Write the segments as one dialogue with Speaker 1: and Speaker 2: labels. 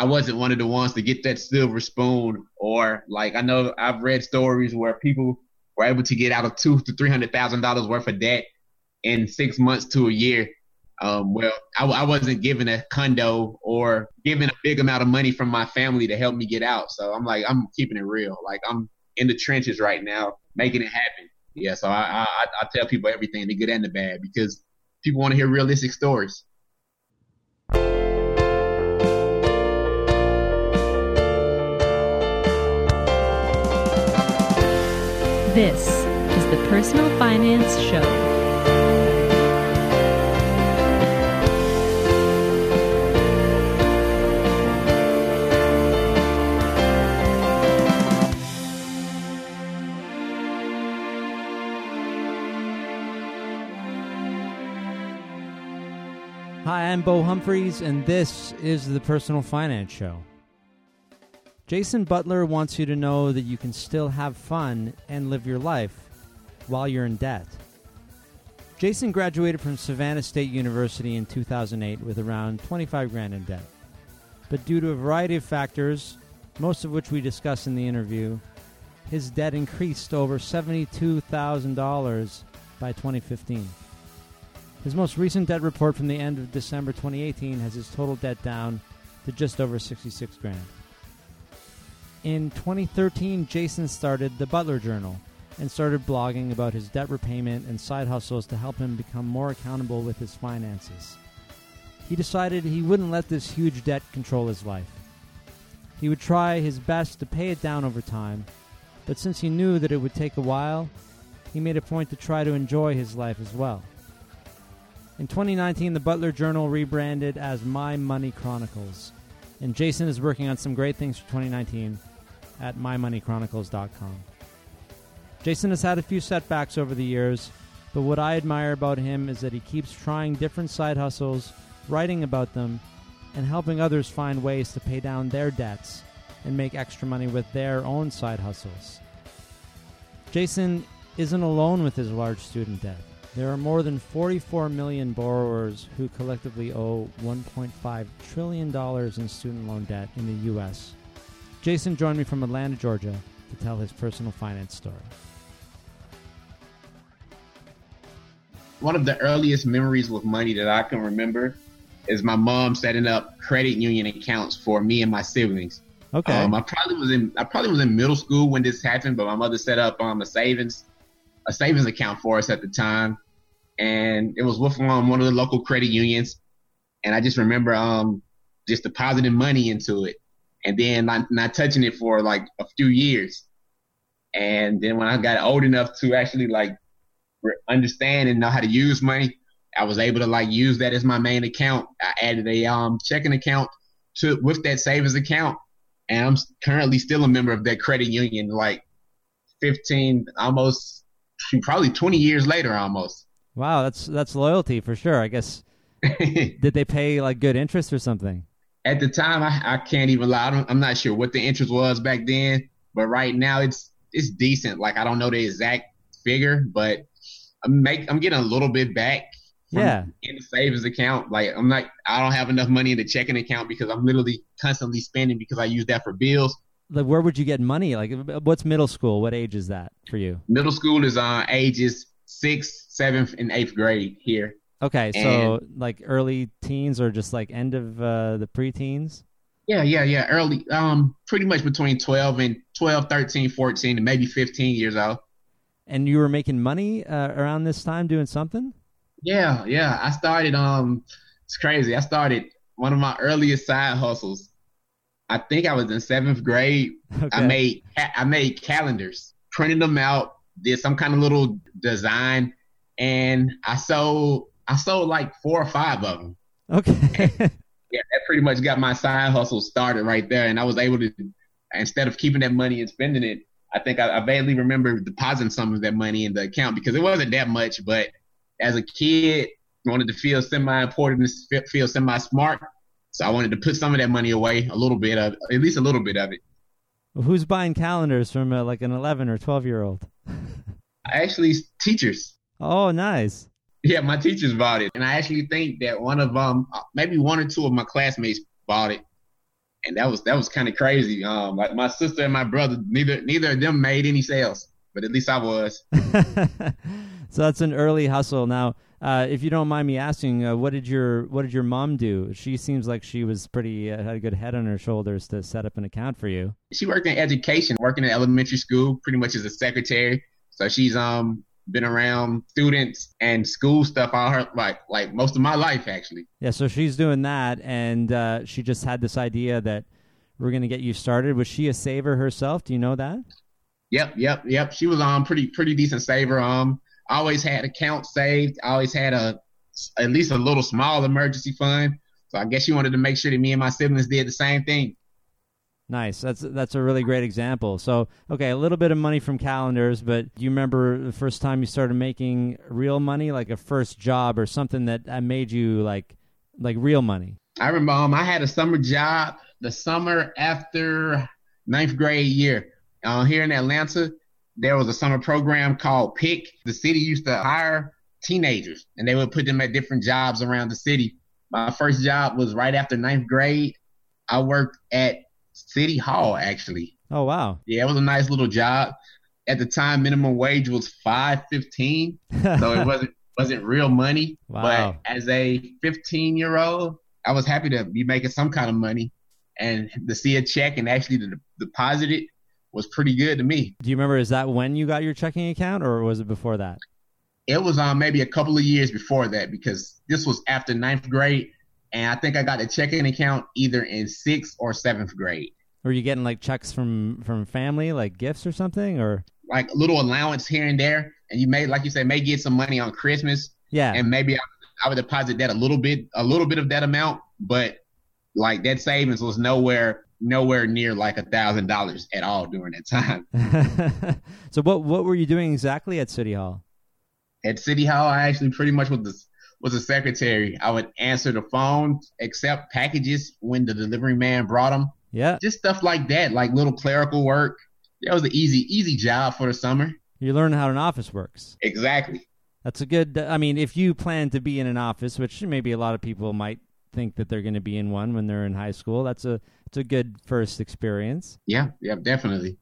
Speaker 1: I wasn't one of the ones to get that silver spoon or like I know I've read stories where people were able to get out of two to three hundred thousand dollars worth of debt in six months to a year. Um, well, I, I, wasn't given a condo or given a big amount of money from my family to help me get out. So I'm like, I'm keeping it real. Like I'm in the trenches right now, making it happen. Yeah. So I, I, I tell people everything, the good and the bad, because people want to hear realistic stories.
Speaker 2: This is the Personal Finance Show.
Speaker 3: Hi, I'm Bo Humphreys, and this is the Personal Finance Show. Jason Butler wants you to know that you can still have fun and live your life while you're in debt. Jason graduated from Savannah State University in 2008 with around 25 grand in debt. But due to a variety of factors, most of which we discuss in the interview, his debt increased over $72,000 by 2015. His most recent debt report from the end of December 2018 has his total debt down to just over 66 grand. In 2013, Jason started the Butler Journal and started blogging about his debt repayment and side hustles to help him become more accountable with his finances. He decided he wouldn't let this huge debt control his life. He would try his best to pay it down over time, but since he knew that it would take a while, he made a point to try to enjoy his life as well. In 2019, the Butler Journal rebranded as My Money Chronicles, and Jason is working on some great things for 2019 at mymoneychronicles.com. Jason has had a few setbacks over the years, but what I admire about him is that he keeps trying different side hustles, writing about them, and helping others find ways to pay down their debts and make extra money with their own side hustles. Jason isn't alone with his large student debt. There are more than 44 million borrowers who collectively owe $1.5 trillion in student loan debt in the U.S. Jason joined me from Atlanta, Georgia, to tell his personal finance story.
Speaker 1: One of the earliest memories with money that I can remember is my mom setting up credit union accounts for me and my siblings.
Speaker 3: Okay.
Speaker 1: Um, I probably was in I probably was in middle school when this happened, but my mother set up um, a savings a savings account for us at the time, and it was with um, one of the local credit unions. And I just remember um, just depositing money into it and then not, not touching it for like a few years. And then when I got old enough to actually like understand and know how to use money, I was able to like use that as my main account. I added a um checking account to with that savings account, and I'm currently still a member of that credit union. Like 15, almost probably 20 years later, almost.
Speaker 3: Wow, that's that's loyalty for sure. I guess. did they pay like good interest or something?
Speaker 1: At the time, I, I can't even lie. I am not sure what the interest was back then, but right now it's it's decent. Like I don't know the exact figure, but I'm make I'm getting a little bit back.
Speaker 3: yeah.
Speaker 1: In the savings account, like I'm not, I don't have enough money in the checking account because I'm literally constantly spending because I use that for bills.
Speaker 3: Like, where would you get money? Like, what's middle school? What age is that for you?
Speaker 1: Middle school is uh ages sixth, seventh, and eighth grade here.
Speaker 3: Okay, so and, like early teens or just like end of uh, the preteens?
Speaker 1: Yeah, yeah, yeah. Early, um, pretty much between 12 and 12, 13, 14, and maybe 15 years old.
Speaker 3: And you were making money uh, around this time doing something?
Speaker 1: Yeah, yeah. I started, um, it's crazy. I started one of my earliest side hustles. I think I was in seventh grade. Okay. I made, I made calendars, printed them out, did some kind of little design, and I sold I sold like four or five of them.
Speaker 3: Okay.
Speaker 1: yeah, that pretty much got my side hustle started right there, and I was able to instead of keeping that money and spending it. I think I, I vaguely remember depositing some of that money in the account because it wasn't that much, but as a kid, I wanted to feel semi-important, and feel semi-smart. So I wanted to put some of that money away, a little bit of, at least a little bit of it.
Speaker 3: Well, who's buying calendars from uh, like an 11 or 12 year old?
Speaker 1: Actually, teachers.
Speaker 3: Oh, nice.
Speaker 1: Yeah, my teachers bought it, and I actually think that one of um maybe one or two of my classmates bought it. and that was that was kind of crazy. Um, like my sister and my brother, neither neither of them made any sales, but at least I was.
Speaker 3: so that's an early hustle. Now, uh, if you don't mind me asking, uh, what did your what did your mom do? She seems like she was pretty uh, had a good head on her shoulders to set up an account for you.
Speaker 1: She worked in education, working in elementary school, pretty much as a secretary. So she's um been around students and school stuff all her like like most of my life actually.
Speaker 3: Yeah, so she's doing that, and uh, she just had this idea that we're going to get you started. Was she a saver herself? Do you know that?
Speaker 1: Yep, yep, yep. She was um pretty pretty decent saver. Um, always had accounts saved. Always had a at least a little small emergency fund. So I guess she wanted to make sure that me and my siblings did the same thing.
Speaker 3: Nice. That's that's a really great example. So, okay, a little bit of money from calendars, but do you remember the first time you started making real money, like a first job or something that made you like like real money?
Speaker 1: I remember um, I had a summer job the summer after ninth grade year uh, here in Atlanta. There was a summer program called Pick. The city used to hire teenagers, and they would put them at different jobs around the city. My first job was right after ninth grade. I worked at City Hall, actually.
Speaker 3: Oh wow!
Speaker 1: Yeah, it was a nice little job. At the time, minimum wage was five fifteen, so it wasn't wasn't real money.
Speaker 3: Wow.
Speaker 1: But as a fifteen year old, I was happy to be making some kind of money, and to see a check and actually to deposit it was pretty good to me.
Speaker 3: Do you remember? Is that when you got your checking account, or was it before that?
Speaker 1: It was um maybe a couple of years before that because this was after ninth grade, and I think I got a checking account either in sixth or seventh grade.
Speaker 3: Were you getting like checks from from family, like gifts or something, or
Speaker 1: like a little allowance here and there? And you may, like you said, may get some money on Christmas.
Speaker 3: Yeah.
Speaker 1: And maybe I, I would deposit that a little bit, a little bit of that amount, but like that savings was nowhere nowhere near like a thousand dollars at all during that time.
Speaker 3: so what what were you doing exactly at City Hall?
Speaker 1: At City Hall, I actually pretty much was the was a secretary. I would answer the phone, accept packages when the delivery man brought them.
Speaker 3: Yeah.
Speaker 1: Just stuff like that, like little clerical work. That was an easy, easy job for the summer.
Speaker 3: You learn how an office works.
Speaker 1: Exactly.
Speaker 3: That's a good. I mean, if you plan to be in an office, which maybe a lot of people might think that they're going to be in one when they're in high school, that's a it's a good first experience.
Speaker 1: Yeah, yeah, definitely.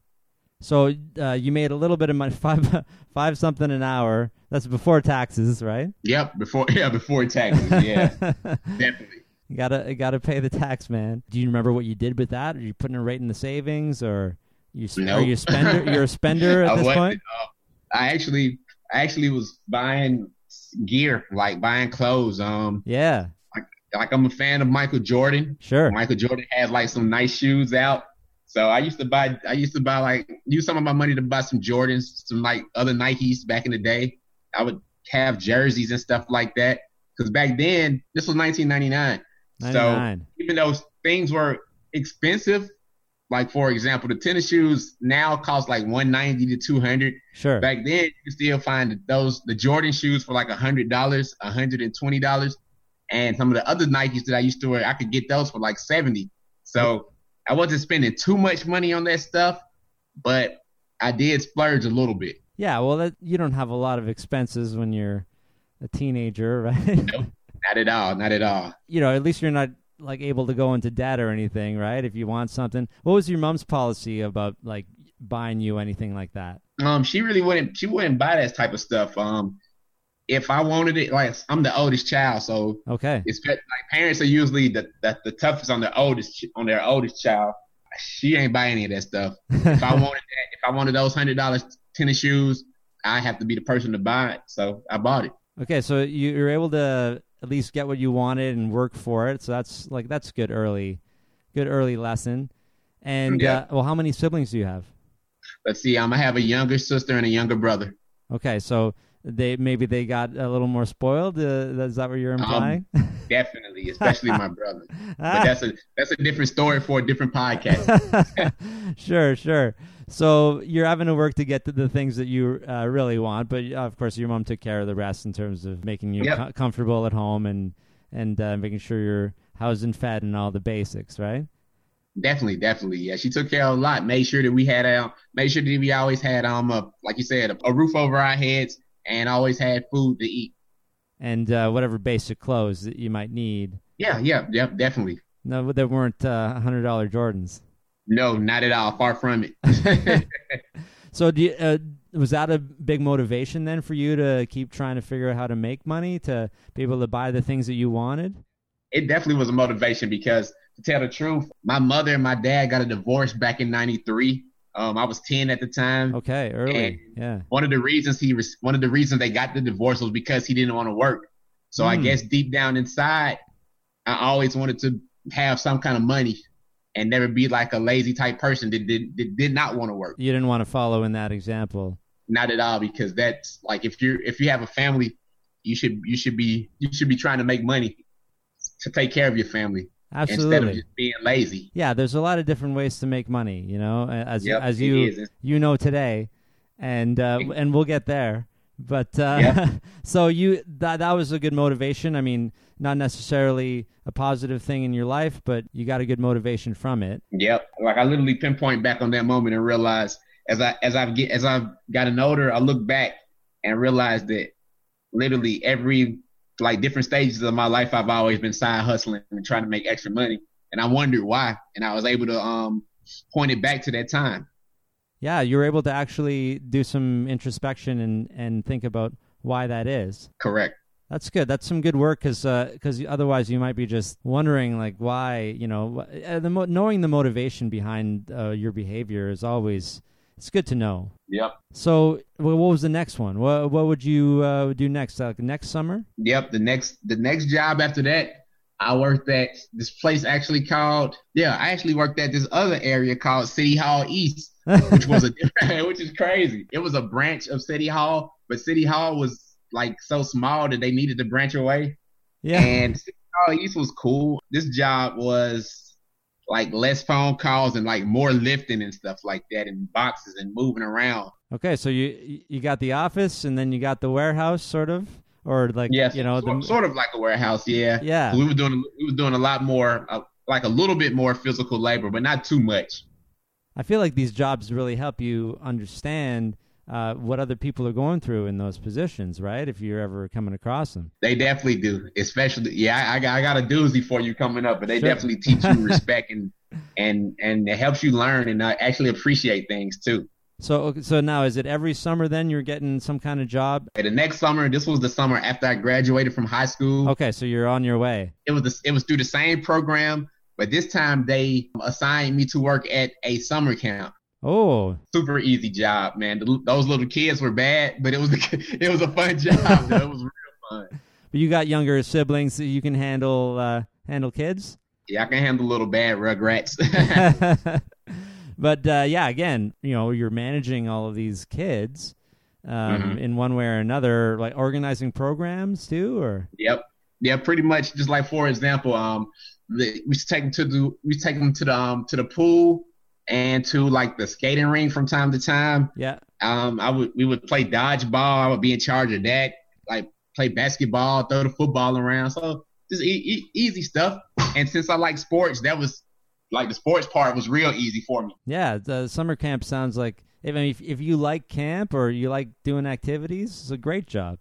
Speaker 3: So uh, you made a little bit of money, five five something an hour. That's before taxes, right?
Speaker 1: Yep, before yeah, before taxes. Yeah, definitely.
Speaker 3: You gotta you gotta pay the tax, man. Do you remember what you did with that? Are you putting it right in the savings, or you
Speaker 1: nope.
Speaker 3: are you a spender? You're a spender at this point.
Speaker 1: Uh, I actually I actually was buying gear, like buying clothes. Um,
Speaker 3: yeah,
Speaker 1: like like I'm a fan of Michael Jordan.
Speaker 3: Sure,
Speaker 1: Michael Jordan had like some nice shoes out. So I used to buy, I used to buy like, use some of my money to buy some Jordans, some like other Nikes back in the day. I would have jerseys and stuff like that. Cause back then, this was 1999.
Speaker 3: 99.
Speaker 1: So even though things were expensive, like for example, the tennis shoes now cost like 190 to 200.
Speaker 3: Sure.
Speaker 1: Back then, you could still find those, the Jordan shoes for like $100, $120. And some of the other Nikes that I used to wear, I could get those for like 70. So I wasn't spending too much money on that stuff, but I did splurge a little bit.
Speaker 3: Yeah, well, that, you don't have a lot of expenses when you're a teenager, right?
Speaker 1: Nope, not at all, not at all.
Speaker 3: You know, at least you're not like able to go into debt or anything, right? If you want something, what was your mom's policy about like buying you anything like that?
Speaker 1: Um, she really wouldn't. She wouldn't buy that type of stuff. Um, if I wanted it, like I'm the oldest child, so
Speaker 3: okay,
Speaker 1: it's like parents are usually the, the the toughest on their oldest on their oldest child. She ain't buy any of that stuff. if I wanted that, if I wanted those hundred dollars tennis shoes, I have to be the person to buy it. So I bought it.
Speaker 3: Okay, so you're able to at least get what you wanted and work for it. So that's like that's good early, good early lesson. And
Speaker 1: Yeah.
Speaker 3: uh, well, how many siblings do you have?
Speaker 1: Let's see. I'm gonna have a younger sister and a younger brother.
Speaker 3: Okay, so they maybe they got a little more spoiled. Uh, is that what you're implying?
Speaker 1: Definitely, especially my brother. But that's a that's a different story for a different podcast.
Speaker 3: sure, sure. So you're having to work to get to the things that you uh, really want, but uh, of course your mom took care of the rest in terms of making you
Speaker 1: Yep.
Speaker 3: co- comfortable at home and and uh, making sure you're housed and fed and all the basics, right?
Speaker 1: Definitely, definitely. Yeah, she took care of a lot. Made sure that we had um, made sure that we always had um, a, like you said, a, a roof over our heads and always had food to eat.
Speaker 3: And uh, whatever basic clothes that you might need.
Speaker 1: Yeah, yeah, yeah, definitely.
Speaker 3: No, there weren't uh, hundred dollar Jordans.
Speaker 1: No, not at all. Far from it.
Speaker 3: so, do you, uh, was that a big motivation then for you to keep trying to figure out how to make money to be able to buy the things that you wanted?
Speaker 1: It definitely was a motivation because, to tell the truth, my mother and my dad got a divorce back in '93. Um, I was 10 at the time.
Speaker 3: Okay, early. yeah.
Speaker 1: One of the reasons he was one of the reasons they got the divorce was because he didn't want to work. So mm. I hmm. guess deep down inside, I always wanted to have some kind of money and never be like a lazy type person that did, that did not want to work.
Speaker 3: You didn't want to follow in that example.
Speaker 1: Not at all, because that's like if you're if you have a family, you should you should be you should be trying to make money to take care of your family.
Speaker 3: Absolutely.
Speaker 1: Instead of just being lazy.
Speaker 3: Yeah, there's a lot of different ways to make money, you know, as yep, as you you know today, and uh, and we'll get there. But uh, yeah. so you that that was a good motivation. I mean, not necessarily a positive thing in your life, but you got a good motivation from it.
Speaker 1: Yep. Like I literally pinpoint back on that moment and realize as I as I've get as I've gotten older, I look back and realize that literally every like different stages of my life, I've always been side hustling and trying to make extra money. And I wondered why. And I was able to um point it back to that time
Speaker 3: yeah, you're able to actually do some introspection and and think about why that is.
Speaker 1: Correct.
Speaker 3: That's good. That's some good work because because uh, otherwise you might be just wondering like why you know uh, the mo- knowing the motivation behind uh, your behavior is always it's good to know.
Speaker 1: Yep.
Speaker 3: So well, what was the next one? What what would you uh, do next? Like next summer?
Speaker 1: Yep. The next the next job after that I worked at this place actually called yeah, I actually worked at this other area called City Hall East, which was a which is crazy. It was a branch of City Hall, but City Hall was like so small that they needed to branch away. Yeah. And Hall East was cool. This job was like less phone calls and like more lifting and stuff like that and boxes and moving around.
Speaker 3: Okay, so you you got the office and then you got the warehouse sort of or like yes, you know,
Speaker 1: sort, the, sort of like a warehouse. Yeah,
Speaker 3: yeah.
Speaker 1: We were doing we were doing a lot more, uh, like a little bit more physical labor, but not too much.
Speaker 3: I feel like these jobs really help you understand uh, what other people are going through in those positions, right? If you're ever coming across them,
Speaker 1: they definitely do. Especially, yeah, I, got I got a doozy for you coming up, but they sure. definitely teach you respect and and and it helps you learn and uh, actually appreciate things too.
Speaker 3: So so now is it every summer then you're getting some kind of job?
Speaker 1: Okay, the next summer, this was the summer after I graduated from high school.
Speaker 3: Okay, so you're on your way.
Speaker 1: It was the, it was through the same program, but this time they assigned me to work at a summer camp.
Speaker 3: Oh,
Speaker 1: super easy job, man. The, those little kids were bad, but it was a, it was a fun job. it was real fun.
Speaker 3: But you got younger siblings, so you can handle uh, handle kids.
Speaker 1: Yeah, I can handle little bad rugrats.
Speaker 3: But uh, yeah, again, you know, you're managing all of these kids um, mm-hmm. in one way or another, like organizing programs too, or
Speaker 1: yep, yeah, pretty much. Just like for example, um, the, we take them to the we take them to the um to the pool and to like the skating ring from time to time.
Speaker 3: Yeah.
Speaker 1: Um, I would we would play dodgeball. I would be in charge of that. Like play basketball, throw the football around. So just e- e- easy stuff. And since I like sports, that was like the sports part was real easy for me.
Speaker 3: Yeah, the summer camp sounds like if I mean, if, if you like camp or you like doing activities, it's a great job.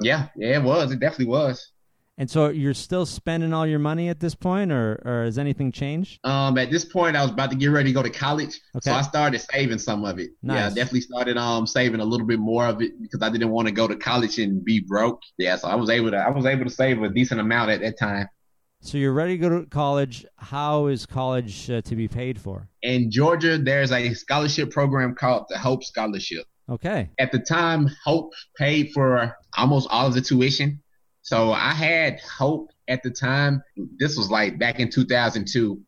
Speaker 1: Yeah, yeah, it was. It definitely was.
Speaker 3: And so you're still spending all your money at this point, or or has anything changed?
Speaker 1: Um, at this point, I was about to get ready to go to college, okay. so I started saving some of it. Nice. Yeah, I definitely started um saving a little bit more of it because I didn't want to go to college and be broke. Yeah, so I was able to I was able to save a decent amount at that time.
Speaker 3: So you're ready to go to college. How is college uh, to be paid for?
Speaker 1: In Georgia, there's a scholarship program called the Hope Scholarship.
Speaker 3: Okay.
Speaker 1: At the time, Hope paid for almost all of the tuition. So I had Hope at the time. This was like back in 2002.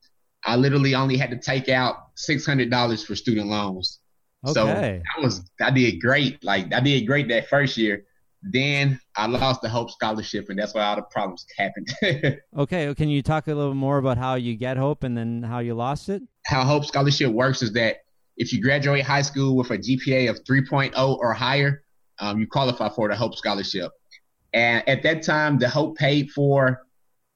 Speaker 1: I literally only had to take out $600 for student loans. Okay. So I was I did great. Like I did great that first year. Then I lost the Hope Scholarship, and that's why all the problems happened.
Speaker 3: okay, can you talk a little more about how you get Hope and then how you lost it?
Speaker 1: How Hope Scholarship works is that if you graduate high school with a GPA of 3.0 or higher, um, you qualify for the Hope Scholarship. And at that time, the Hope paid for,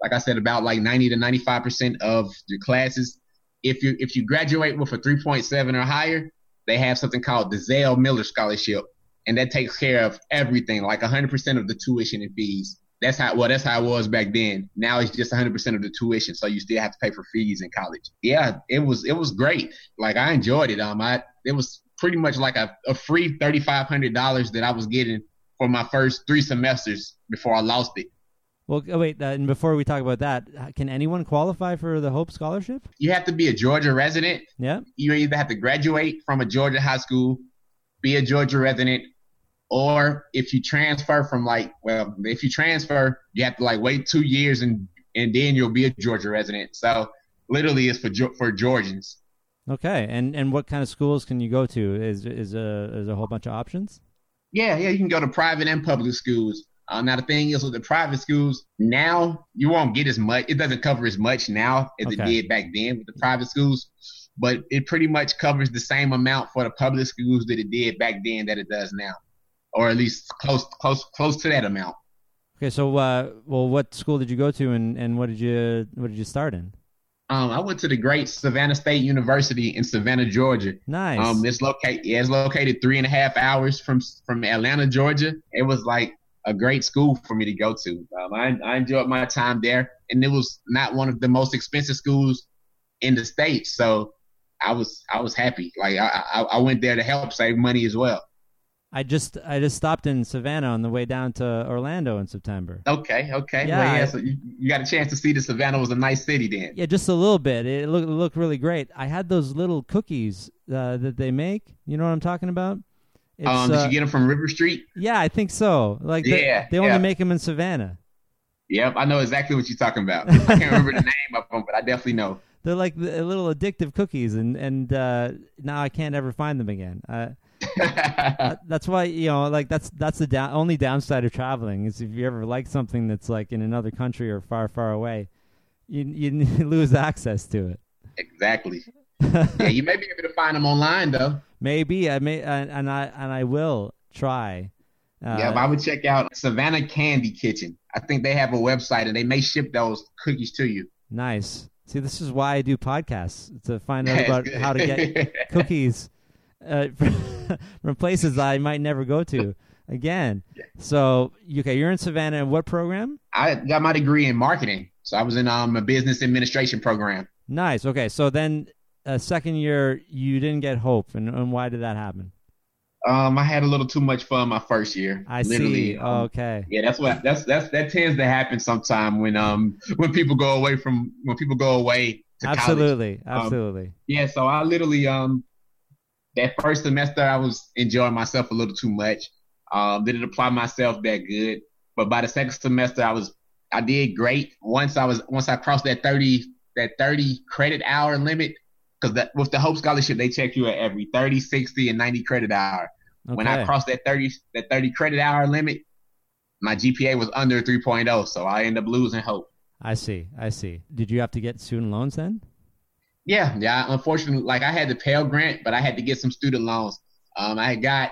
Speaker 1: like I said, about like 90 to 95 percent of your classes. If you if you graduate with a 3.7 or higher, they have something called the Zell Miller Scholarship and that takes care of everything, like 100% of the tuition and fees. That's how well that's how it was back then. Now it's just 100 percent of the tuition, so you still have to pay for fees in college. Yeah, it was it was great. Like I enjoyed it. Um, I it was pretty much like a, a free thirty five hundred dollars that I was getting for my first three semesters before I lost it.
Speaker 3: Well, oh, wait, uh, and before we talk about that, can anyone qualify for the Hope Scholarship?
Speaker 1: You have to be a Georgia resident.
Speaker 3: Yeah.
Speaker 1: You either have to graduate from a Georgia high school, be a Georgia resident, or if you transfer from like, well, if you transfer, you have to like wait two years and and then you'll be a Georgia resident. So literally, it's for for Georgians.
Speaker 3: Okay, and and what kind of schools can you go to? Is is a is a whole bunch of options?
Speaker 1: Yeah, yeah, you can go to private and public schools. Uh, now the thing is with the private schools, now you won't get as much. It doesn't cover as much now as okay. it did back then with the private schools, but it pretty much covers the same amount for the public schools that it did back then that it does now, or at least close close close to that amount.
Speaker 3: Okay, so uh, well, what school did you go to, and, and what did you what did you start in?
Speaker 1: Um, I went to the great Savannah State University in Savannah, Georgia.
Speaker 3: Nice.
Speaker 1: Um, it's located. Yeah, it's located three and a half hours from from Atlanta, Georgia. It was like a great school for me to go to. Um, I, I enjoyed my time there, and it was not one of the most expensive schools in the state. So I was I was happy. Like I, I, I went there to help save money as well.
Speaker 3: I just I just stopped in Savannah on the way down to Orlando in September.
Speaker 1: Okay, okay. Yeah, well, yeah so you, you, got a chance to see that Savannah was a nice city then.
Speaker 3: Yeah, just a little bit. It looked it looked really great. I had those little cookies uh, that they make. You know what I'm talking about?
Speaker 1: It's, um, did uh, you get them from River Street?
Speaker 3: Yeah, I think so. Like, yeah, they, they only yeah. make them in Savannah.
Speaker 1: Yep, I know exactly what you're talking about. I can't remember the name of them, but I definitely know.
Speaker 3: They're like the, little addictive cookies, and and uh, now I can't ever find them again. Uh, that's why you know, like that's that's the only downside of traveling is if you ever like something that's like in another country or far, far away, you you lose access to it.
Speaker 1: Exactly. yeah, you may be able to find them online though.
Speaker 3: Maybe I may, and I and I will try.
Speaker 1: Uh, yeah, I would check out Savannah Candy Kitchen. I think they have a website and they may ship those cookies to you.
Speaker 3: Nice. See, this is why I do podcasts to find out about how to get cookies uh, from places I might never go to again. So, okay, you're in Savannah. And what program?
Speaker 1: I got my degree in marketing, so I was in um, a business administration program.
Speaker 3: Nice. Okay, so then uh, second year you didn't get hope, and, and why did that happen?
Speaker 1: Um, I had a little too much fun my first year.
Speaker 3: I see. Um, okay.
Speaker 1: Yeah, that's what that's that's that tends to happen sometime when um when people go away from when people go away to
Speaker 3: absolutely,
Speaker 1: college.
Speaker 3: absolutely.
Speaker 1: Um, yeah, so I literally um that first semester I was enjoying myself a little too much. Um, didn't apply myself that good, but by the second semester I was I did great. Once I was once I crossed that thirty that thirty credit hour limit, because with the Hope Scholarship, they check you at every 30, 60, and 90 credit hour. Okay. When I crossed that 30, that 30 credit hour limit, my GPA was under 3.0, so I ended up losing Hope.
Speaker 3: I see. I see. Did you have to get student loans then?
Speaker 1: Yeah, yeah. Unfortunately, like I had the Pell Grant, but I had to get some student loans. Um, I got,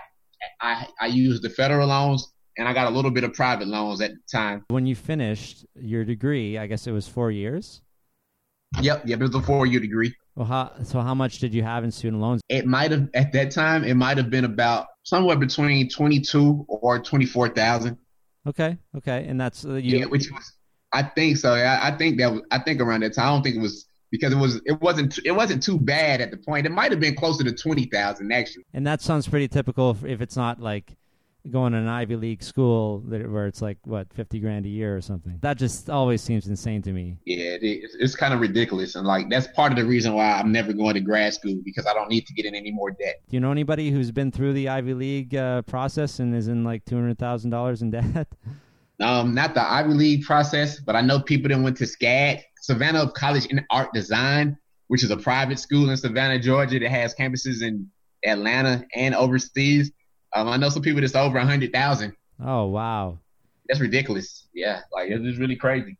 Speaker 1: I I used the federal loans, and I got a little bit of private loans at the time.
Speaker 3: When you finished your degree, I guess it was four years.
Speaker 1: Yep, yep. It was a four-year degree.
Speaker 3: Well, how, so how much did you have in student loans?
Speaker 1: It might have at that time. It might have been about somewhere between twenty-two or twenty-four thousand.
Speaker 3: Okay, okay, and that's uh, you.
Speaker 1: Yeah, which was I think so. I, I think that was, I think around that time. I don't think it was because it was it wasn't it wasn't too bad at the point. It might have been closer to twenty thousand actually.
Speaker 3: And that sounds pretty typical if it's not like going to an Ivy League school that, where it's like what fifty grand a year or something. That just always seems insane to me.
Speaker 1: Yeah, it is. It's kind of ridiculous, and like that's part of the reason why I'm never going to grad school because I don't need to get in any more debt.
Speaker 3: Do you know anybody who's been through the Ivy League uh, process and is in like two hundred thousand dollars in debt?
Speaker 1: Um, not the Ivy League process, but I know people that went to SCAD, Savannah College in Art Design, which is a private school in Savannah, Georgia, that has campuses in Atlanta and overseas. Um, I know some people that's over a hundred thousand.
Speaker 3: Oh wow,
Speaker 1: that's ridiculous. Yeah, like it's really crazy.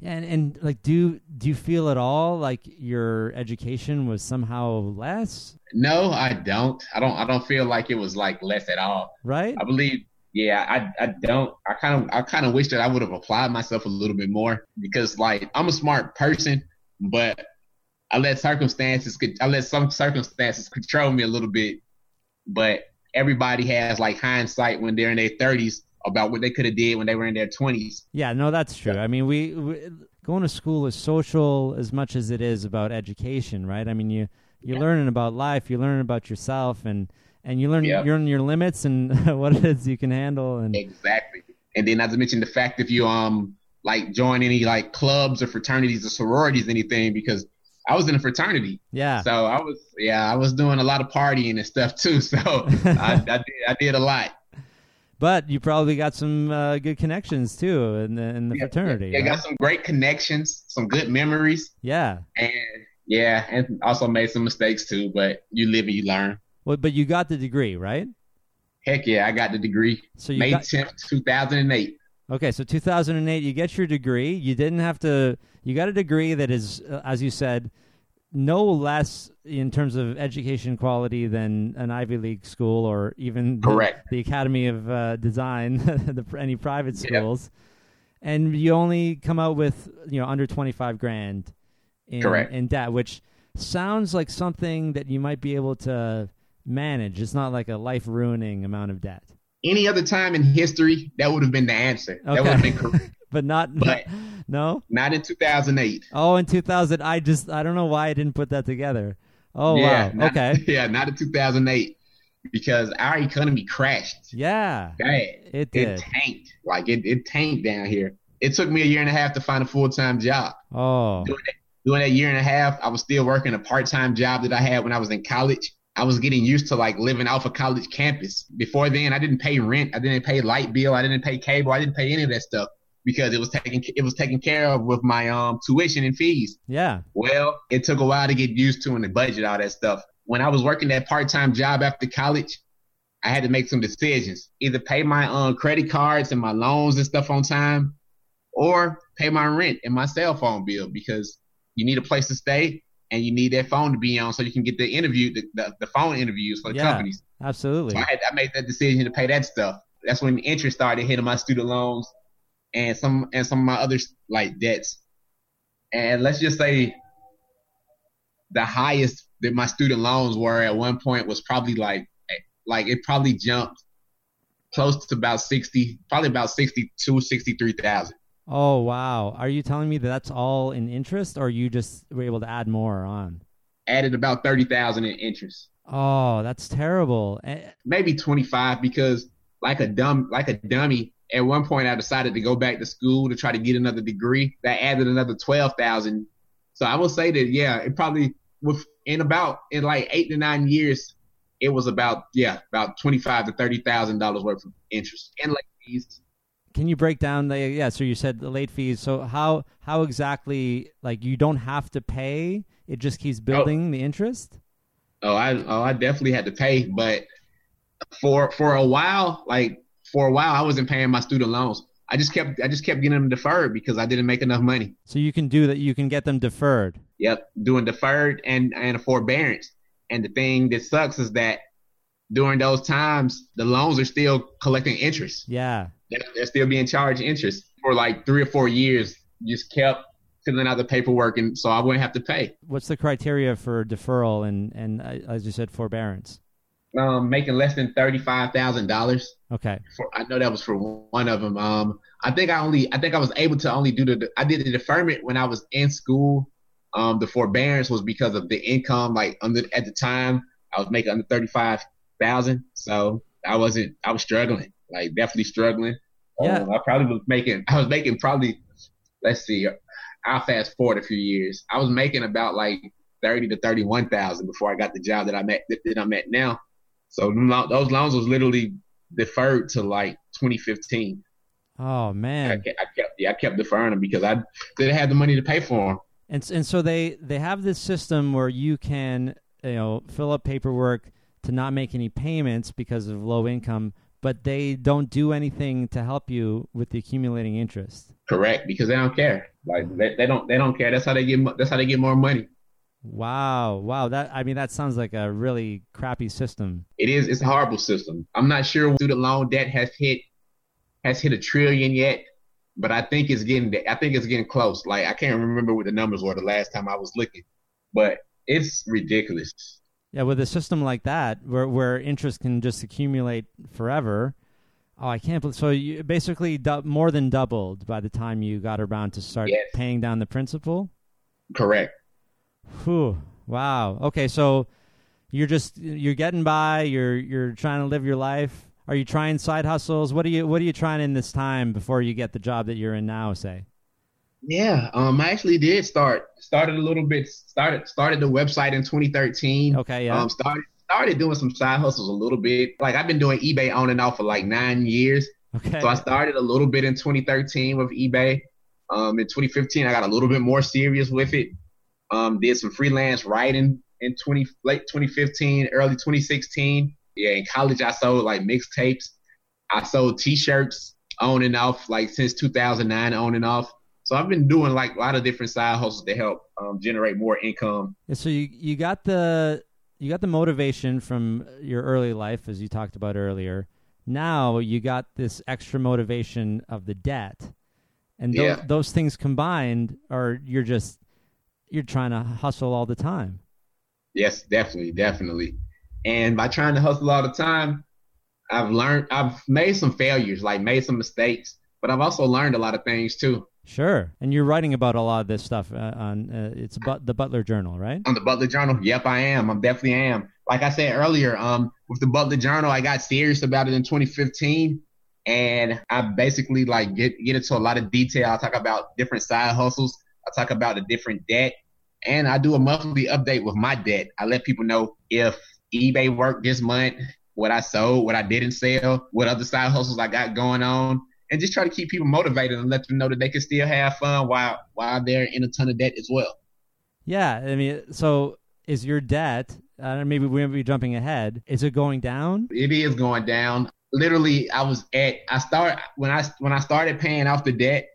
Speaker 3: Yeah, and, and like, do do you feel at all like your education was somehow less?
Speaker 1: No, I don't. I don't. I don't feel like it was like less at all.
Speaker 3: Right.
Speaker 1: I believe. Yeah, I I don't. I kind of I kind of wish that I would have applied myself a little bit more because like I'm a smart person, but I let circumstances could I let some circumstances control me a little bit. But everybody has like hindsight when they're in their 30s about what they could have did when they were in their twenties.
Speaker 3: Yeah, no, that's true. I mean, we, we going to school is social as much as it is about education, right? I mean, you you're
Speaker 1: Yeah.
Speaker 3: learning about life, you're learning about yourself, and and you learn
Speaker 1: Yeah.
Speaker 3: you learn your limits and what it is you can handle. And
Speaker 1: Exactly. And then not to mention the fact if you um like join any like clubs or fraternities or sororities, anything, because I was in a fraternity.
Speaker 3: yeah,
Speaker 1: So I was yeah, I was doing a lot of partying and stuff too. So I, I did I did a lot.
Speaker 3: but you probably got some uh, good connections too in the in the
Speaker 1: Yeah,
Speaker 3: fraternity.
Speaker 1: Yeah,
Speaker 3: right?
Speaker 1: got some great connections, some good memories,
Speaker 3: yeah.
Speaker 1: and yeah, and also made some mistakes too. But you live and you learn.
Speaker 3: Well, but you got the degree, right?
Speaker 1: Heck yeah, I got the degree.
Speaker 3: So you
Speaker 1: May
Speaker 3: got
Speaker 1: tenth, two thousand and eight.
Speaker 3: Okay, so 2008, you get your degree. You didn't have to. You got a degree that is, uh, as you said, no less in terms of education quality than an Ivy League school or even the,
Speaker 1: Correct.
Speaker 3: the Academy of uh, Design, the, any private
Speaker 1: Yeah.
Speaker 3: schools. And you only come out with you know under 25 grand in,
Speaker 1: Correct.
Speaker 3: in debt, which sounds like something that you might be able to manage. It's not like a life ruining amount of debt,
Speaker 1: Any other time in history, that would have been the answer. That would have
Speaker 3: Okay.
Speaker 1: been correct.
Speaker 3: but not.
Speaker 1: But-
Speaker 3: no.
Speaker 1: Not in two thousand eight.
Speaker 3: Oh, in 2000, I just I don't know why I didn't put that together. Oh
Speaker 1: yeah,
Speaker 3: wow.
Speaker 1: not-
Speaker 3: Okay.
Speaker 1: Yeah, not in two thousand eight, because our economy crashed.
Speaker 3: Yeah.
Speaker 1: Bad.
Speaker 3: It did.
Speaker 1: It tanked. Like it, it tanked down here. It took me a year and a half to find a full time job.
Speaker 3: Oh.
Speaker 1: Doing that year and a half, I was still working a part time job that I had when I was in college. I was getting used to like living off a college campus. Before then, I didn't pay rent. I didn't pay light bill. I didn't pay cable. I didn't pay any of that stuff because it was taken it was taken care of with my um tuition and fees.
Speaker 3: Yeah.
Speaker 1: Well, it took a while to get used to and the budget all that stuff. When I was working that part time job after college, I had to make some decisions. Either pay my um, credit cards and my loans and stuff on time, or pay my rent and my cell phone bill because you need a place to stay and you need that phone to be on so you can get the interview, the, the, the phone interviews for the
Speaker 3: Yeah.
Speaker 1: companies.
Speaker 3: Absolutely.
Speaker 1: So I, had, I made that decision to pay that stuff. That's when the interest started hitting my student loans and some and some of my other like debts. And let's just say the highest that my student loans were at one point was probably like like it probably jumped close to about 60 probably about 62 63,000
Speaker 3: Oh wow. Are you telling me that that's all in interest, or you just were able to add more on?
Speaker 1: added about 30,000 in interest
Speaker 3: Oh, that's terrible. Eh,
Speaker 1: maybe 25 because like a dumb like a dummy at one point I decided to go back to school to try to get another degree that added another 12,000 so I will say that yeah it probably with in about in like 8 to 9 years it was about yeah about 25 to 30,000 dollars worth of interest and late fees
Speaker 3: Can you break down the yeah? So you said the late fees. So how how exactly like you don't have to pay? It just keeps oh. building the interest.
Speaker 1: oh I oh I definitely had to pay but for for a while like for a while I wasn't paying my student loans I just kept I just kept getting them deferred because I didn't make enough money
Speaker 3: So you can do that. You can get them deferred.
Speaker 1: Yep, doing deferred and and a forbearance. And the thing that sucks is that during those times, the loans are still collecting interest.
Speaker 3: Yeah.
Speaker 1: They're, they're still being charged interest for like three or four years. Just kept filling out the paperwork, and so I wouldn't have to pay.
Speaker 3: What's the criteria for deferral and and uh, as you said forbearance?
Speaker 1: Um, making less than thirty five thousand dollars.
Speaker 3: Okay.
Speaker 1: For I know that was for one of them. Um, I think I only I think I was able to only do the I did the deferment when I was in school. Um, the forbearance was because of the income. Like under at the time, I was making under thirty five thousand, so I wasn't. I was struggling, like definitely struggling.
Speaker 3: Yeah.
Speaker 1: Um, I probably was making. I was making probably. Let's see. I'll fast forward a few years. I was making about like thirty to thirty one thousand before I got the job that I'm at that, I'm at now. So those loans was literally deferred to like 2015.
Speaker 3: Oh
Speaker 1: I
Speaker 3: man.
Speaker 1: kept, I kept yeah, I kept deferring them because I didn't have the money to pay for them.
Speaker 3: And and so they they have this system where you can you know fill up paperwork to not make any payments because of low income, but they don't do anything to help you with the accumulating interest.
Speaker 1: Correct, because they don't care. Like they, they don't they don't care. That's how they get that's how they get more money.
Speaker 3: Wow, wow. That I mean that sounds like a really crappy system.
Speaker 1: It is it's a horrible system. I'm not sure student loan debt has hit has hit a trillion yet, but I think it's getting I think it's getting close. Like I can't remember what the numbers were the last time I was looking, but it's ridiculous.
Speaker 3: Yeah, with a system like that where where interest can just accumulate forever, Oh, I can't believe. So you basically du- more than doubled by the time you got around to start
Speaker 1: Yes.
Speaker 3: paying down the principal.
Speaker 1: Correct.
Speaker 3: Whew. Wow. Okay, so you're just you're getting by. You're you're trying to live your life. Are you trying side hustles? What are you What are you trying in this time before you get the job that you're in now? Say.
Speaker 1: Yeah, um, I actually did start started a little bit started started the website in 2013.
Speaker 3: Okay. Yeah.
Speaker 1: Um, started started doing some side hustles a little bit. Like I've been doing eBay on and off for like nine years.
Speaker 3: okay.
Speaker 1: So I started a little bit in 2013 with eBay. Um, in 2015, I got a little bit more serious with it. Um, did some freelance writing in 20 late 2015, early 2016. Yeah, in college I sold like mixtapes. I sold T-shirts on and off like since 2009 on and off. So I've been doing like a lot of different side hustles to help um, generate more income.
Speaker 3: Yeah, so you you got the you got the motivation from your early life, as you talked about earlier. Now you got this extra motivation of the debt, and
Speaker 1: Yeah.
Speaker 3: those things combined are you're just you're trying to hustle all the time.
Speaker 1: Yes, definitely, definitely. And by trying to hustle all the time, I've learned, I've made some failures, like made some mistakes, but I've also learned a lot of things too.
Speaker 3: Sure, and you're writing about a lot of this stuff uh, on uh, it's but the Butler Journal, right?
Speaker 1: On the Butler Journal, yep, I am. I'm definitely am. Like I said earlier, um, with the Butler Journal, I got serious about it in 2015, and I basically like get get into a lot of detail. I talk about different side hustles. I talk about the different debt, and I do a monthly update with my debt. I let people know if eBay worked this month, what I sold, what I didn't sell, what other side hustles I got going on, and just try to keep people motivated and let them know that they can still have fun while while they're in a ton of debt as well.
Speaker 3: Yeah, I mean, so is your debt? Uh, maybe we might be jumping ahead. Is it going down?
Speaker 1: It is going down. Literally, I was at I start when I when I started paying off the debt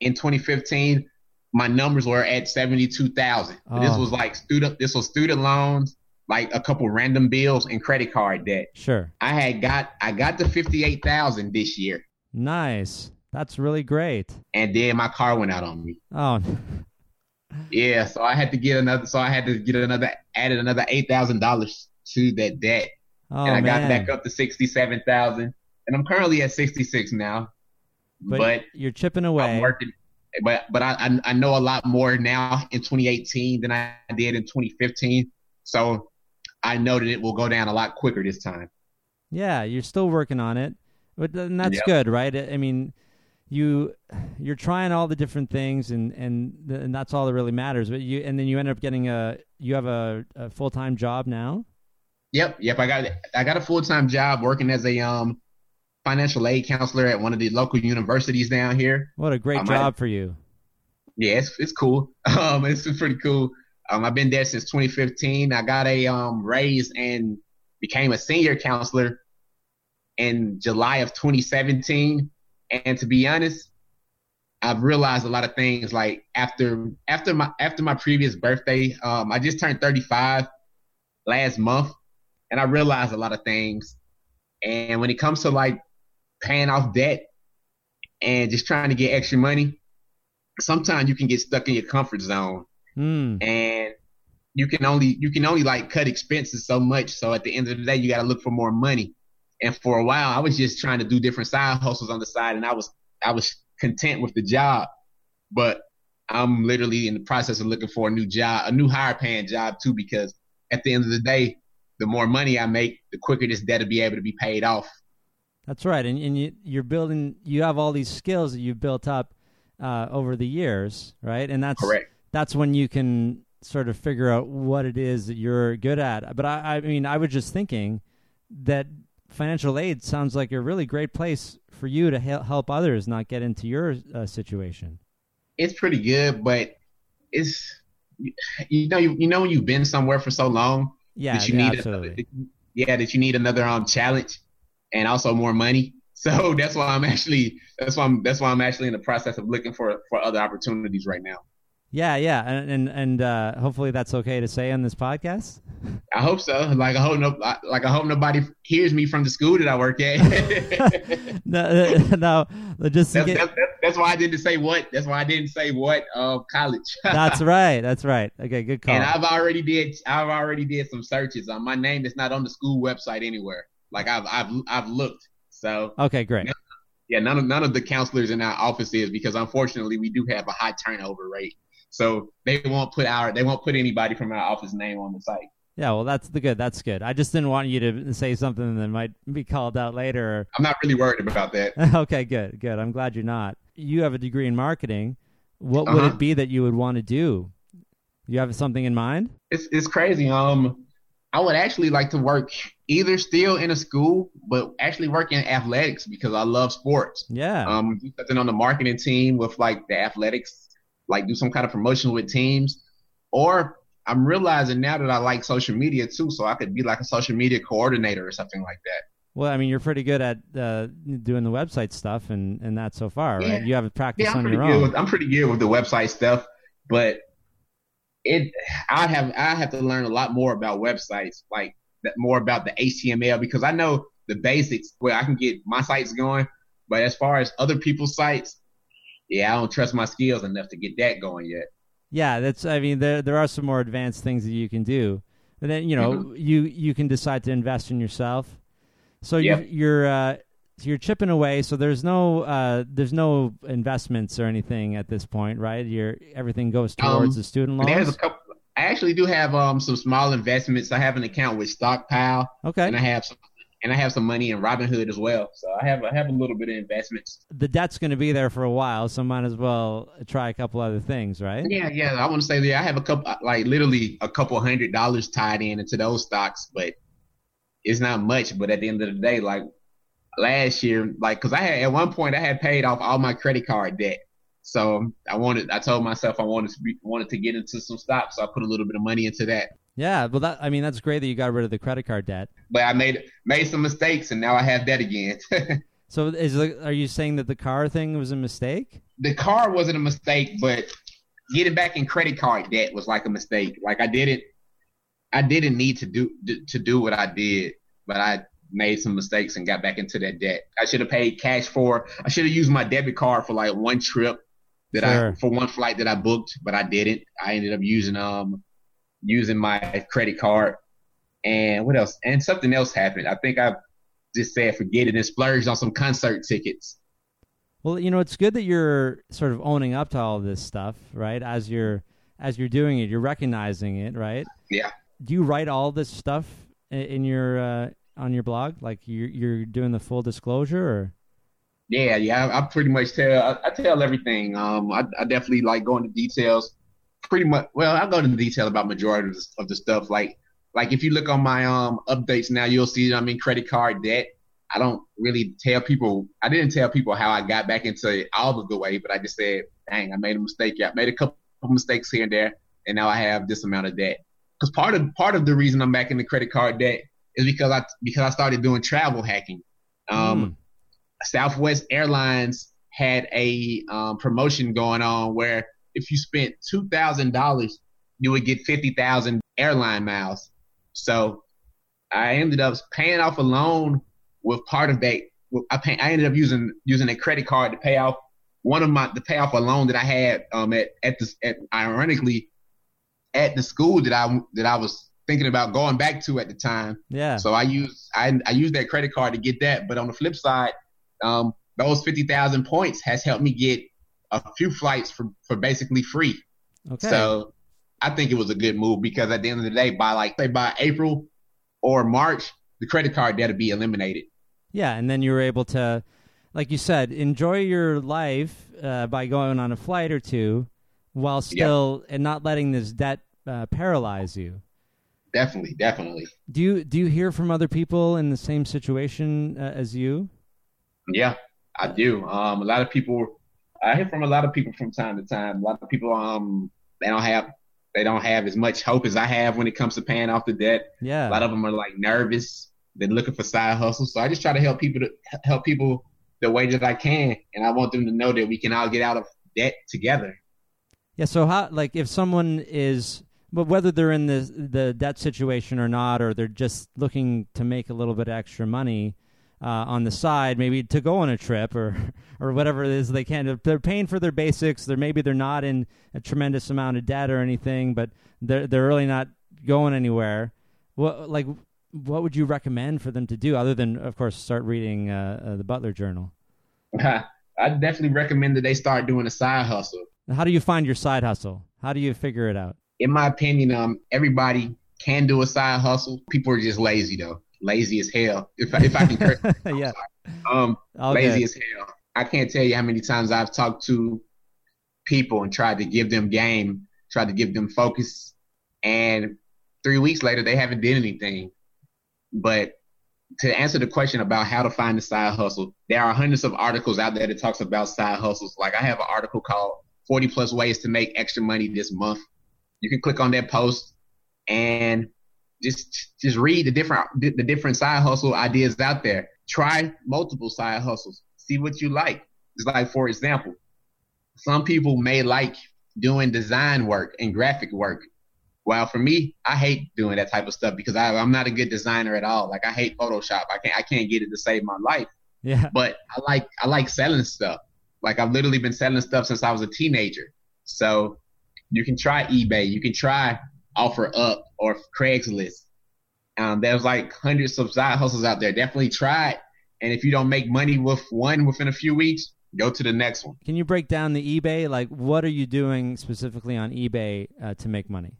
Speaker 1: in 2015. My numbers were at 72,000. This
Speaker 3: Oh.
Speaker 1: was like student. This was student loans, like a couple random bills and credit card debt.
Speaker 3: Sure.
Speaker 1: I had got I got to 58,000 this year,
Speaker 3: Nice. That's really great.
Speaker 1: and then my car went out on me.
Speaker 3: Oh,
Speaker 1: Yeah, so I had to get another. So I had to get another added another eight thousand dollars to that debt.
Speaker 3: oh
Speaker 1: and I
Speaker 3: man.
Speaker 1: got back up to sixty-seven thousand, and I'm currently at sixty-six now.
Speaker 3: but,
Speaker 1: But,
Speaker 3: you're chipping away.
Speaker 1: I'm working, but but I, I I know a lot more now in 2018 than I did in 2015. So I know that it will go down a lot quicker this time.
Speaker 3: Yeah, you're still working on it, but and that's
Speaker 1: Yep.
Speaker 3: good, right? I I mean, you you're trying all the different things, and and and that's all that really matters. But you and then you end up getting a you have a, a full time job now.
Speaker 1: Yep, yep. I got I got a full-time job working as a um financial aid counselor at one of the local universities down here.
Speaker 3: What a great
Speaker 1: I might-
Speaker 3: job for you.
Speaker 1: Yeah, it's it's cool. Um, it's pretty cool. Um, I've been there since 2015. I got a um raise and became a senior counselor in July of 2017. And to be honest, I've realized a lot of things. Like after after my after my previous birthday, um, I just turned 35 last month, and I realized a lot of things. And when it comes to like paying off debt and just trying to get extra money, sometimes you can get stuck in your comfort zone
Speaker 3: Hmm.
Speaker 1: and you can only you can only like cut expenses so much. So at the end of the day, you got to look for more money. And for a while, I was just trying to do different side hustles on the side, and I was I was content with the job. But I'm literally in the process of looking for a new job, a new higher paying job too, because at the end of the day, the more money I make, the quicker this debt will be able to be paid off.
Speaker 3: That's right, and and you, you're building. You have all these skills that you've built up uh, over the years, right? And that's
Speaker 1: Correct.
Speaker 3: that's when you can sort of figure out what it is that you're good at. But I, I mean, I was just thinking that financial aid sounds like a really great place for you to help others not get into your uh, situation.
Speaker 1: It's pretty good, but it's you know you, you know when you've been somewhere for so long
Speaker 3: Yeah,
Speaker 1: that you
Speaker 3: yeah,
Speaker 1: need
Speaker 3: absolutely.
Speaker 1: Another, yeah that you need another um challenge and also more money so that's why i'm actually that's why i'm that's why i'm actually in the process of looking for for other opportunities right now
Speaker 3: Yeah, yeah, and and, and uh, hopefully that's okay to say on this podcast.
Speaker 1: i hope so like i hope no like i hope nobody hears me from the school that i work at
Speaker 3: no, no, just
Speaker 1: that's,
Speaker 3: case-
Speaker 1: that's, that's, why i didn't say what that's why i didn't say what uh college
Speaker 3: that's right. That's right. Okay, good call.
Speaker 1: and i've already did i've already did some searches um, my name is not on the school website anywhere like i've i've i've looked So
Speaker 3: okay, great.
Speaker 1: Yeah, none of none of the counselors in our office is because unfortunately we do have a high turnover rate. So they won't put our they won't put anybody from our office name on the site.
Speaker 3: Yeah, well, that's the good. That's good. I just didn't want you to say something that might be called out later.
Speaker 1: I'm not really worried about that.
Speaker 3: okay, good, good. I'm glad you're not. You have a degree in marketing. What uh-huh. would it be that you would want to do? You have something in mind?
Speaker 1: It's it's crazy. Um, I would actually like to work either still in a school, but actually work in athletics because I love sports.
Speaker 3: Yeah.
Speaker 1: Um, do something on the marketing team with like the athletics, like do some kind of promotion with teams, or I'm realizing now that I like social media too, so I could be like a social media coordinator or something like that.
Speaker 3: Well, I mean, you're pretty good at uh, doing the website stuff and, and that so far, right? You have a practice
Speaker 1: yeah,
Speaker 3: on your own.
Speaker 1: With, I'm pretty good with the website stuff, but it I have I have to learn a lot more about websites, like that more about the HTML because I know the basics where I can get my sites going, but as far as other people's sites, yeah, I don't trust my skills enough to get that going yet.
Speaker 3: Yeah, that's. I mean, there there are some more advanced things that you can do, and then you know mm-hmm. you you can decide to invest in yourself. So yep. you're you're uh, you're chipping away. So there's no uh, there's no investments or anything at this point, right? You're everything goes towards um, the student loans.
Speaker 1: There's a couple. I actually do have um some small investments. I have an account with Stockpile.
Speaker 3: Okay.
Speaker 1: And I have some and I have some money in Robinhood as well. So I have I have a little bit of investments.
Speaker 3: The debt's going to be there for a while, so might as well try a couple other things, right?
Speaker 1: Yeah, yeah. I want to say that I have a couple, like literally a couple hundred dollars tied in into those stocks, but it's not much. But at the end of the day, like last year, like because I had at one point I had paid off all my credit card debt. So I wanted, I told myself I wanted to be, wanted to get into some stocks, so I put a little bit of money into that.
Speaker 3: Yeah, well, that I mean, that's great that you got rid of the credit card debt.
Speaker 1: But I made made some mistakes, and now I have debt again.
Speaker 3: so, is are you saying that the car thing was a mistake?
Speaker 1: The car wasn't a mistake, but getting back in credit card debt was like a mistake. Like I didn't, I didn't need to do to do what I did, but I made some mistakes and got back into that debt. I should have paid cash for. I should have used my debit card for like one trip that sure. I for one flight that I booked, but I didn't. I ended up using um using my credit card. And what else? And something else happened. I think I just said forget it and splurged on some concert tickets.
Speaker 3: Well, you know, it's good that you're sort of owning up to all this stuff, right? As you're as you're doing it, you're recognizing it, right?
Speaker 1: Yeah.
Speaker 3: Do you write all this stuff in your uh, on your blog? Like you're you're doing the full disclosure, or?
Speaker 1: Yeah, yeah. I, I pretty much tell I, I, tell everything. Um, I, I definitely like going to details pretty much. Well, I'll go into detail about majority of the, of the stuff. Like, like if you look on my um updates now, you'll see that I'm in credit card debt. I don't really tell people. I didn't tell people how I got back into all of the way, but I just said, "Dang, I made a mistake. Yeah, I made a couple of mistakes here and there, and now I have this amount of debt." Because part of part of the reason I'm back in the credit card debt is because I because I started doing travel hacking. Um, mm. Southwest Airlines had a um, promotion going on where if you spent two thousand dollars, you would get fifty thousand airline miles. So I ended up paying off a loan with part of that. I pay, I ended up using using a credit card to pay off one of my to pay off a loan that I had um at at the at ironically at the school that I that I was thinking about going back to at the time.
Speaker 3: Yeah.
Speaker 1: So I used I I used that credit card to get that. But on the flip side, um, those fifty thousand points has helped me get a few flights for, for basically free.
Speaker 3: Okay.
Speaker 1: So I think it was a good move because at the end of the day, by like say by April or March, the credit card debt will be eliminated.
Speaker 3: Yeah, and then you were able to, like you said, enjoy your life uh, by going on a flight or two, while still yep. and not letting this debt uh, paralyze you.
Speaker 1: Definitely, definitely.
Speaker 3: Do you do you hear from other people in the same situation uh, as you?
Speaker 1: Yeah, I do. Um, a lot of people I hear from a lot of people from time to time. A lot of people, um, they don't have they don't have as much hope as I have when it comes to paying off the debt.
Speaker 3: Yeah.
Speaker 1: A lot of them are like nervous. They're looking for side hustles. So I just try to help people to help people the way that I can, and I want them to know that we can all get out of debt together.
Speaker 3: Yeah. So how, like, if someone is, but whether they're in the the debt situation or not, or they're just looking to make a little bit extra money, uh, on the side, maybe to go on a trip or or whatever it is they can. They're paying for their basics. They're maybe they're not in a tremendous amount of debt or anything, but they're they're really not going anywhere. What like what would you recommend for them to do other than, of course, start reading uh, uh, the Butler Journal?
Speaker 1: I definitely recommend that they start doing a side hustle.
Speaker 3: How do you find your side hustle? How do you figure it out?
Speaker 1: In my opinion, um, everybody can do a side hustle. People are just lazy though, lazy as hell. If I, if I can,
Speaker 3: yeah,
Speaker 1: um, lazy as hell. I can't tell you how many times I've talked to people and tried to give them game, tried to give them focus, and three weeks later they haven't did anything. But to answer the question about how to find a side hustle, there are hundreds of articles out there that talks about side hustles. Like I have an article called 40 plus ways to make extra money this month. You can click on that post and just just read the different the different side hustle ideas out there. Try multiple side hustles. See what you like. It's like for example, some people may like doing design work and graphic work. Well, for me, I hate doing that type of stuff because I, I'm not a good designer at all. Like I hate Photoshop. I can't I can't get it to save my life.
Speaker 3: Yeah.
Speaker 1: But I like I like selling stuff. Like I've literally been selling stuff since I was a teenager. So you can try eBay. You can try OfferUp or Craigslist. Um, there's like hundreds of side hustles out there. Definitely try it. And if you don't make money with one within a few weeks, go to the next one.
Speaker 3: Can you break down the eBay? Like, what are you doing specifically on eBay uh, to make money?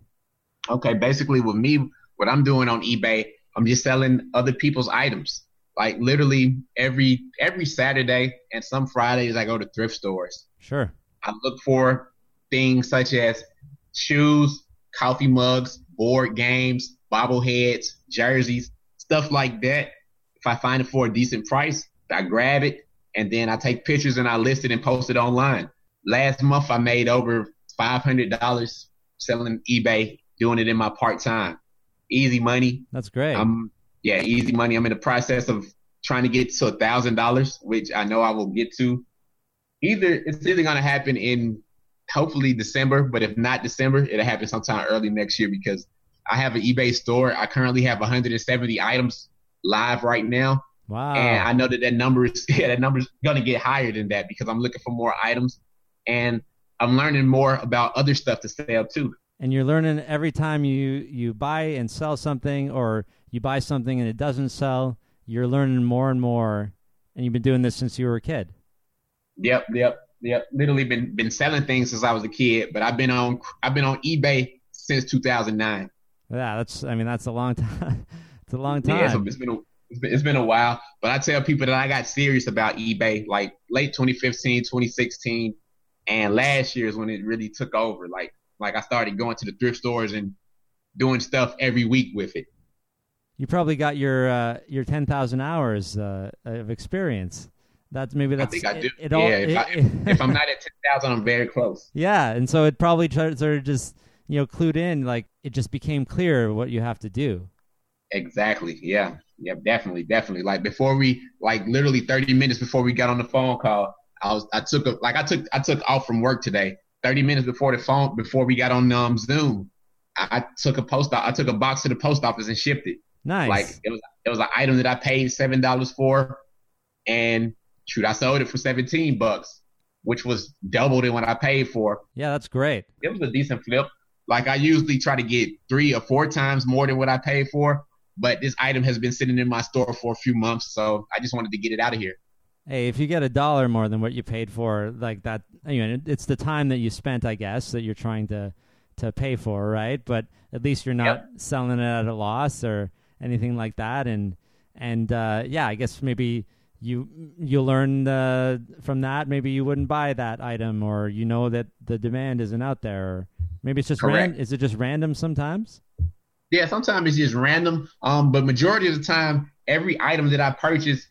Speaker 1: Okay, basically with me, what I'm doing on eBay, I'm just selling other people's items. Like literally every every Saturday and some Fridays, I go to thrift stores.
Speaker 3: Sure.
Speaker 1: I look for things such as shoes, coffee mugs, board games, bobbleheads, jerseys, stuff like that. If I find it for a decent price, I grab it and then I take pictures and I list it and post it online. Last month, I made over $500 selling eBay, doing it in my part time. Easy money.
Speaker 3: That's great.
Speaker 1: I'm yeah, easy money. I'm in the process of trying to get to a thousand dollars, which I know I will get to. Either it's either gonna happen in hopefully December, but if not December, it'll happen sometime early next year because I have an eBay store. I currently have 170 items live right now.
Speaker 3: Wow.
Speaker 1: And I know that that number is yeah, that number is gonna get higher than that because I'm looking for more items and I'm learning more about other stuff to sell too.
Speaker 3: And you're learning every time you you buy and sell something or you buy something and it doesn't sell, you're learning more and more. And you've been doing this since you were a kid.
Speaker 1: Yep, yep, yep. Literally been been selling things since I was a kid, but I've been on I've been on eBay since 2009.
Speaker 3: Yeah, that's I mean that's a long time. it's a long time.
Speaker 1: Yeah, it's been a, it's been, it's been a while, but I tell people that I got serious about eBay like late 2015, 2016, and last year is when it really took over. Like like I started going to the thrift stores and doing stuff every week with it
Speaker 3: you probably got your uh, your ten thousand hours uh, of experience. That's maybe that's.
Speaker 1: I think I do.
Speaker 3: It,
Speaker 1: it all, yeah, if, I, if, I'm not at ten thousand, I'm very close.
Speaker 3: Yeah, and so it probably sort of just you know clued in, like it just became clear what you have to do.
Speaker 1: Exactly. Yeah. Yeah. Definitely. Definitely. Like before we, like literally 30 minutes before we got on the phone call, I was, I took a, like I took, I took off from work today. 30 minutes before the phone, before we got on um, Zoom, I, I took a post, I took a box to the post office and shipped it.
Speaker 3: Nice.
Speaker 1: Like it was it was an item that I paid seven dollars for, and shoot, I sold it for seventeen bucks, which was double than what I paid for.
Speaker 3: Yeah, that's great.
Speaker 1: It was a decent flip. Like I usually try to get three or four times more than what I paid for, but this item has been sitting in my store for a few months, so I just wanted to get it out of here.
Speaker 3: Hey, if you get a dollar more than what you paid for, like that, you know, it's the time that you spent, I guess, that you're trying to to pay for, right? But at least you're not yep. selling it at a loss or anything like that. And and uh, yeah, I guess maybe you you learn uh, from that. Maybe you wouldn't buy that item, or you know that the demand isn't out there. Or maybe it's just random. Is it just random sometimes?
Speaker 1: Yeah, sometimes it's just random. Um, but majority of the time, every item that I purchase,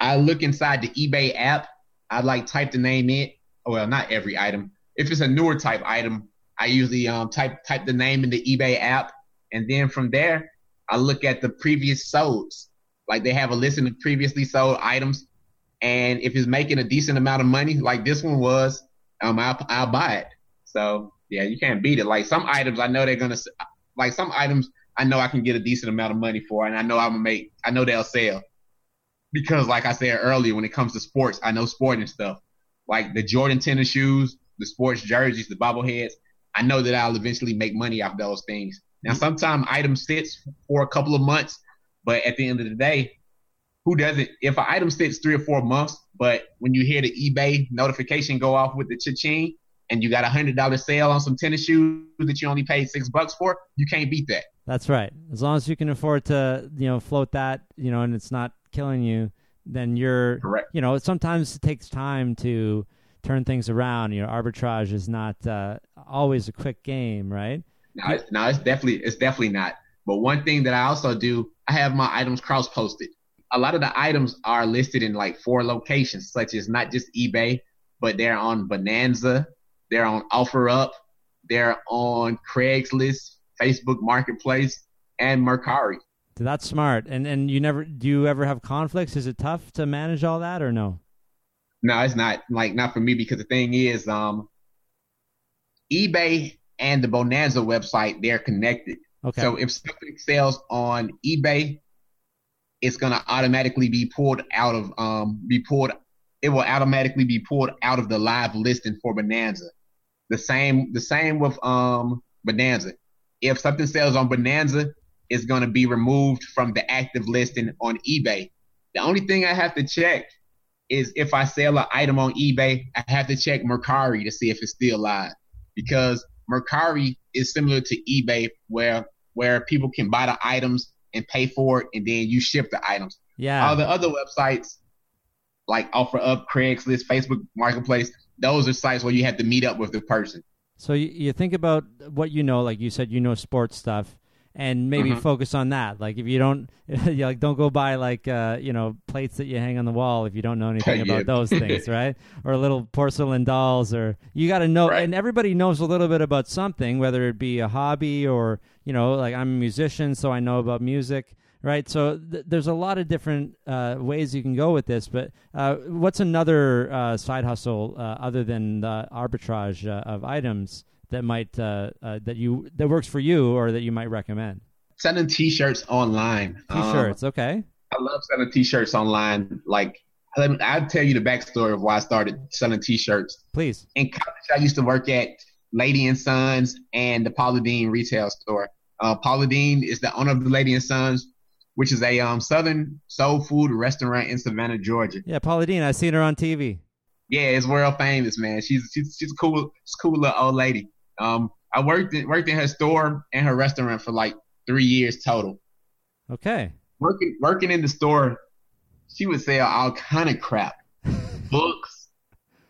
Speaker 1: I look inside the eBay app. I like type the name in. Well, not every item. If it's a newer type item, I usually um type type the name in the eBay app, and then from there I look at the previous solds. Like they have a list of previously sold items, and if it's making a decent amount of money, like this one was, um, I'll, I'll buy it. So yeah, you can't beat it. Like some items, I know they're gonna, like some items, I know I can get a decent amount of money for, and I know I'm gonna make, I know they'll sell. Because like I said earlier, when it comes to sports, I know sporting stuff. Like the Jordan tennis shoes, the sports jerseys, the bobbleheads, I know that I'll eventually make money off those things. Now, sometimes item sits for a couple of months, But at the end of the day, who doesn't? If an item sits three or four months, but when you hear the eBay notification go off with the cha-ching, and you got a hundred dollar sale on some tennis shoes that you only paid six bucks for, you can't beat that.
Speaker 3: That's right. As long as you can afford to, you know, float that, you know, and it's not killing you, then you're
Speaker 1: Correct.
Speaker 3: You know, sometimes it takes time to turn things around. You know, arbitrage is not uh, always a quick game, right?
Speaker 1: No, it's, no, it's definitely it's definitely not. But one thing that I also do, I have my items cross posted. A lot of the items are listed in like four locations, such as not just eBay, but they're on Bonanza, they're on OfferUp, they're on Craigslist, Facebook Marketplace, and Mercari.
Speaker 3: That's smart. And and you never do you ever have conflicts? Is it tough to manage all that or no?
Speaker 1: No, it's not like not for me because the thing is, um, eBay and the Bonanza website they're connected.
Speaker 3: Okay.
Speaker 1: So if something sells on eBay, it's gonna automatically be pulled out of um be pulled. It will automatically be pulled out of the live listing for Bonanza. The same the same with um Bonanza. If something sells on Bonanza, it's gonna be removed from the active listing on eBay. The only thing I have to check is if I sell an item on eBay, I have to check Mercari to see if it's still live because Mercari is similar to eBay where where people can buy the items and pay for it and then you ship the items.
Speaker 3: yeah.
Speaker 1: All the other websites like OfferUp, Craigslist, Facebook Marketplace, those are sites where you have to meet up with the person.
Speaker 3: So you, you think about what you know, like you said, you know sports stuff, and maybe
Speaker 1: Mhm.
Speaker 3: focus on that. Like if you don't, you like don't go buy like uh, you know plates that you hang on the wall if you don't know anything
Speaker 1: Yeah.
Speaker 3: about those things, right? Or little porcelain dolls, or you got to know.
Speaker 1: Right.
Speaker 3: And everybody knows a little bit about something, whether it be a hobby or you know, like I'm a musician, so I know about music. Right, so th- there's a lot of different uh, ways you can go with this, but uh, what's another uh, side hustle uh, other than the arbitrage uh, of items that might uh, uh, that you that works for you or that you might recommend?
Speaker 1: Selling t-shirts online. Um,
Speaker 3: T-shirts, okay.
Speaker 1: I love selling t-shirts online. Like I'll tell you the backstory of why I started selling t-shirts.
Speaker 3: Please.
Speaker 1: in college, I used to work at Lady and Sons and the Paula Deen retail store. Uh, Paula Deen is the owner of the Lady and Sons, which is a um, Southern soul food restaurant in Savannah, Georgia.
Speaker 3: Yeah, Paula Deen, I've seen her on TV.
Speaker 1: Yeah, it's world famous, man. She's she's she's a cool, she's a cool little old lady. Um, I worked in, worked in her store and her restaurant for like three years total.
Speaker 3: Okay.
Speaker 1: Working working in the store, she would sell all kind of crap, books,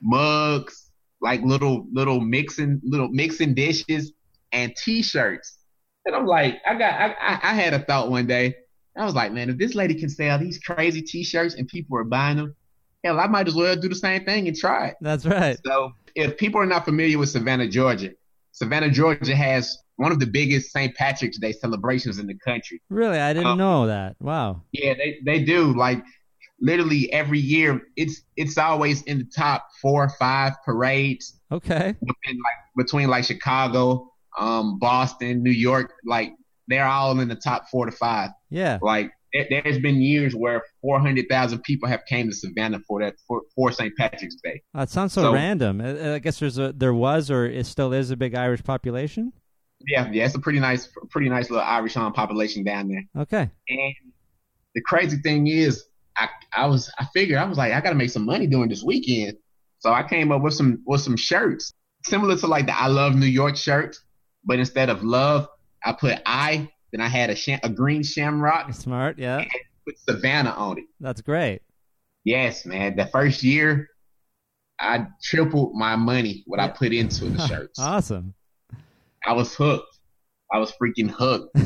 Speaker 1: mugs, like little little mixing little mixing dishes and T-shirts. And I'm like, I got I, I, I had a thought one day. I was like, man, if this lady can sell these crazy T-shirts and people are buying them, hell, I might as well do the same thing and try it.
Speaker 3: That's right.
Speaker 1: So if people are not familiar with Savannah, Georgia, Savannah, Georgia has one of the biggest St. Patrick's Day celebrations in the country.
Speaker 3: Really, I didn't
Speaker 1: Um,
Speaker 3: know that. Wow.
Speaker 1: Yeah, they, they do. Like literally every year, it's it's always in the top four or five parades
Speaker 3: Okay.
Speaker 1: within like between like Chicago, um, Boston, New York. Like they're all in the top four to five.
Speaker 3: Yeah.
Speaker 1: Like there's been years where four hundred thousand people have came to Savannah for that for, for St. Patrick's Day.
Speaker 3: That sounds so,
Speaker 1: So-
Speaker 3: random. I, I guess there's a there was or it still is a big Irish population.
Speaker 1: Yeah, yeah, it's a pretty nice, pretty nice little Irish population down there.
Speaker 3: Okay.
Speaker 1: And the crazy thing is, I I was I figured I was like I gotta make some money during this weekend, so I came up with some with some shirts similar to like the I love New York shirt, but instead of love, I put I. Then I had a sham, a green shamrock
Speaker 3: Smart. Yeah.
Speaker 1: with Savannah on it.
Speaker 3: That's great.
Speaker 1: Yes, man. The first year, I tripled my money what I put into the shirts.
Speaker 3: Awesome.
Speaker 1: I was hooked. I was freaking hooked.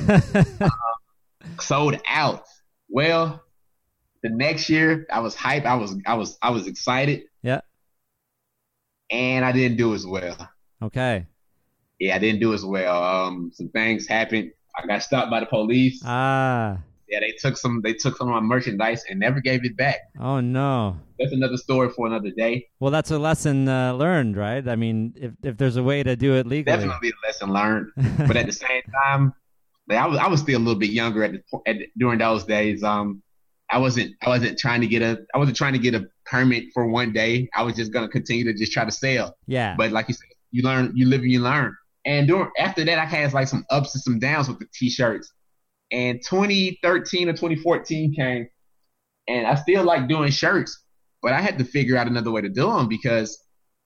Speaker 1: sold out. Well, the next year I was hyped. I was I was I was excited.
Speaker 3: Yeah.
Speaker 1: And I didn't do as well.
Speaker 3: okay.
Speaker 1: Yeah, I didn't do as well. Um, some things happened. I got stopped by the police.
Speaker 3: Ah.
Speaker 1: yeah, they took some they took some of my merchandise and never gave it back.
Speaker 3: Oh no.
Speaker 1: That's another story for another day.
Speaker 3: Well, that's a lesson uh, learned, right? I mean, if if there's a way to do it legally.
Speaker 1: Definitely a lesson learned. but at the same time, like, I was I was still a little bit younger at, the, at during those days. Um, I wasn't I wasn't trying to get a I wasn't trying to get a permit for one day. I was just gonna continue to just try to sell.
Speaker 3: yeah.
Speaker 1: But like you said, you learn, you live and you learn. And during after that, I had like some ups and some downs with the t-shirts. And 2013 or 2014 came, and I still like doing shirts, but I had to figure out another way to do them because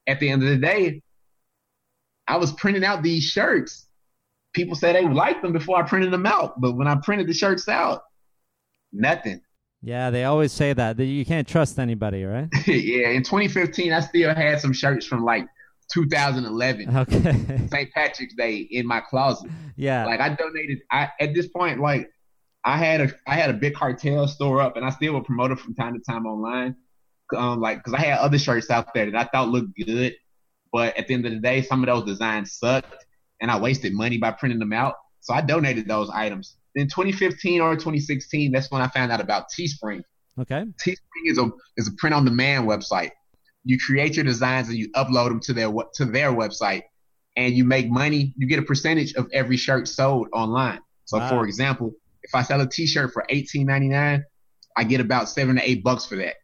Speaker 1: at the end of the day, I was printing out these shirts. People said they liked them before I printed them out, but when I printed the shirts out, nothing.
Speaker 3: Yeah, they always say that that you can't trust anybody, right?
Speaker 1: yeah, in 2015, I still had some shirts from like 2011,
Speaker 3: Okay.
Speaker 1: St. Patrick's Day, in my closet.
Speaker 3: yeah.
Speaker 1: Like I donated. I at this point, like I had a I had a big cartel store up, and I still would promote it from time to time online. Um, like because I had other shirts out there that I thought looked good, but at the end of the day, some of those designs sucked, and I wasted money by printing them out. So I donated those items. In 2015 or 2016, that's when I found out about Teespring.
Speaker 3: okay.
Speaker 1: Teespring is a is a print on demand website. You create your designs and you upload them to their to their website, and you make money. You get a percentage of every shirt sold online. So,
Speaker 3: Wow.
Speaker 1: for example, if I sell a T-shirt for eighteen ninety nine, I get about seven to eight bucks for that.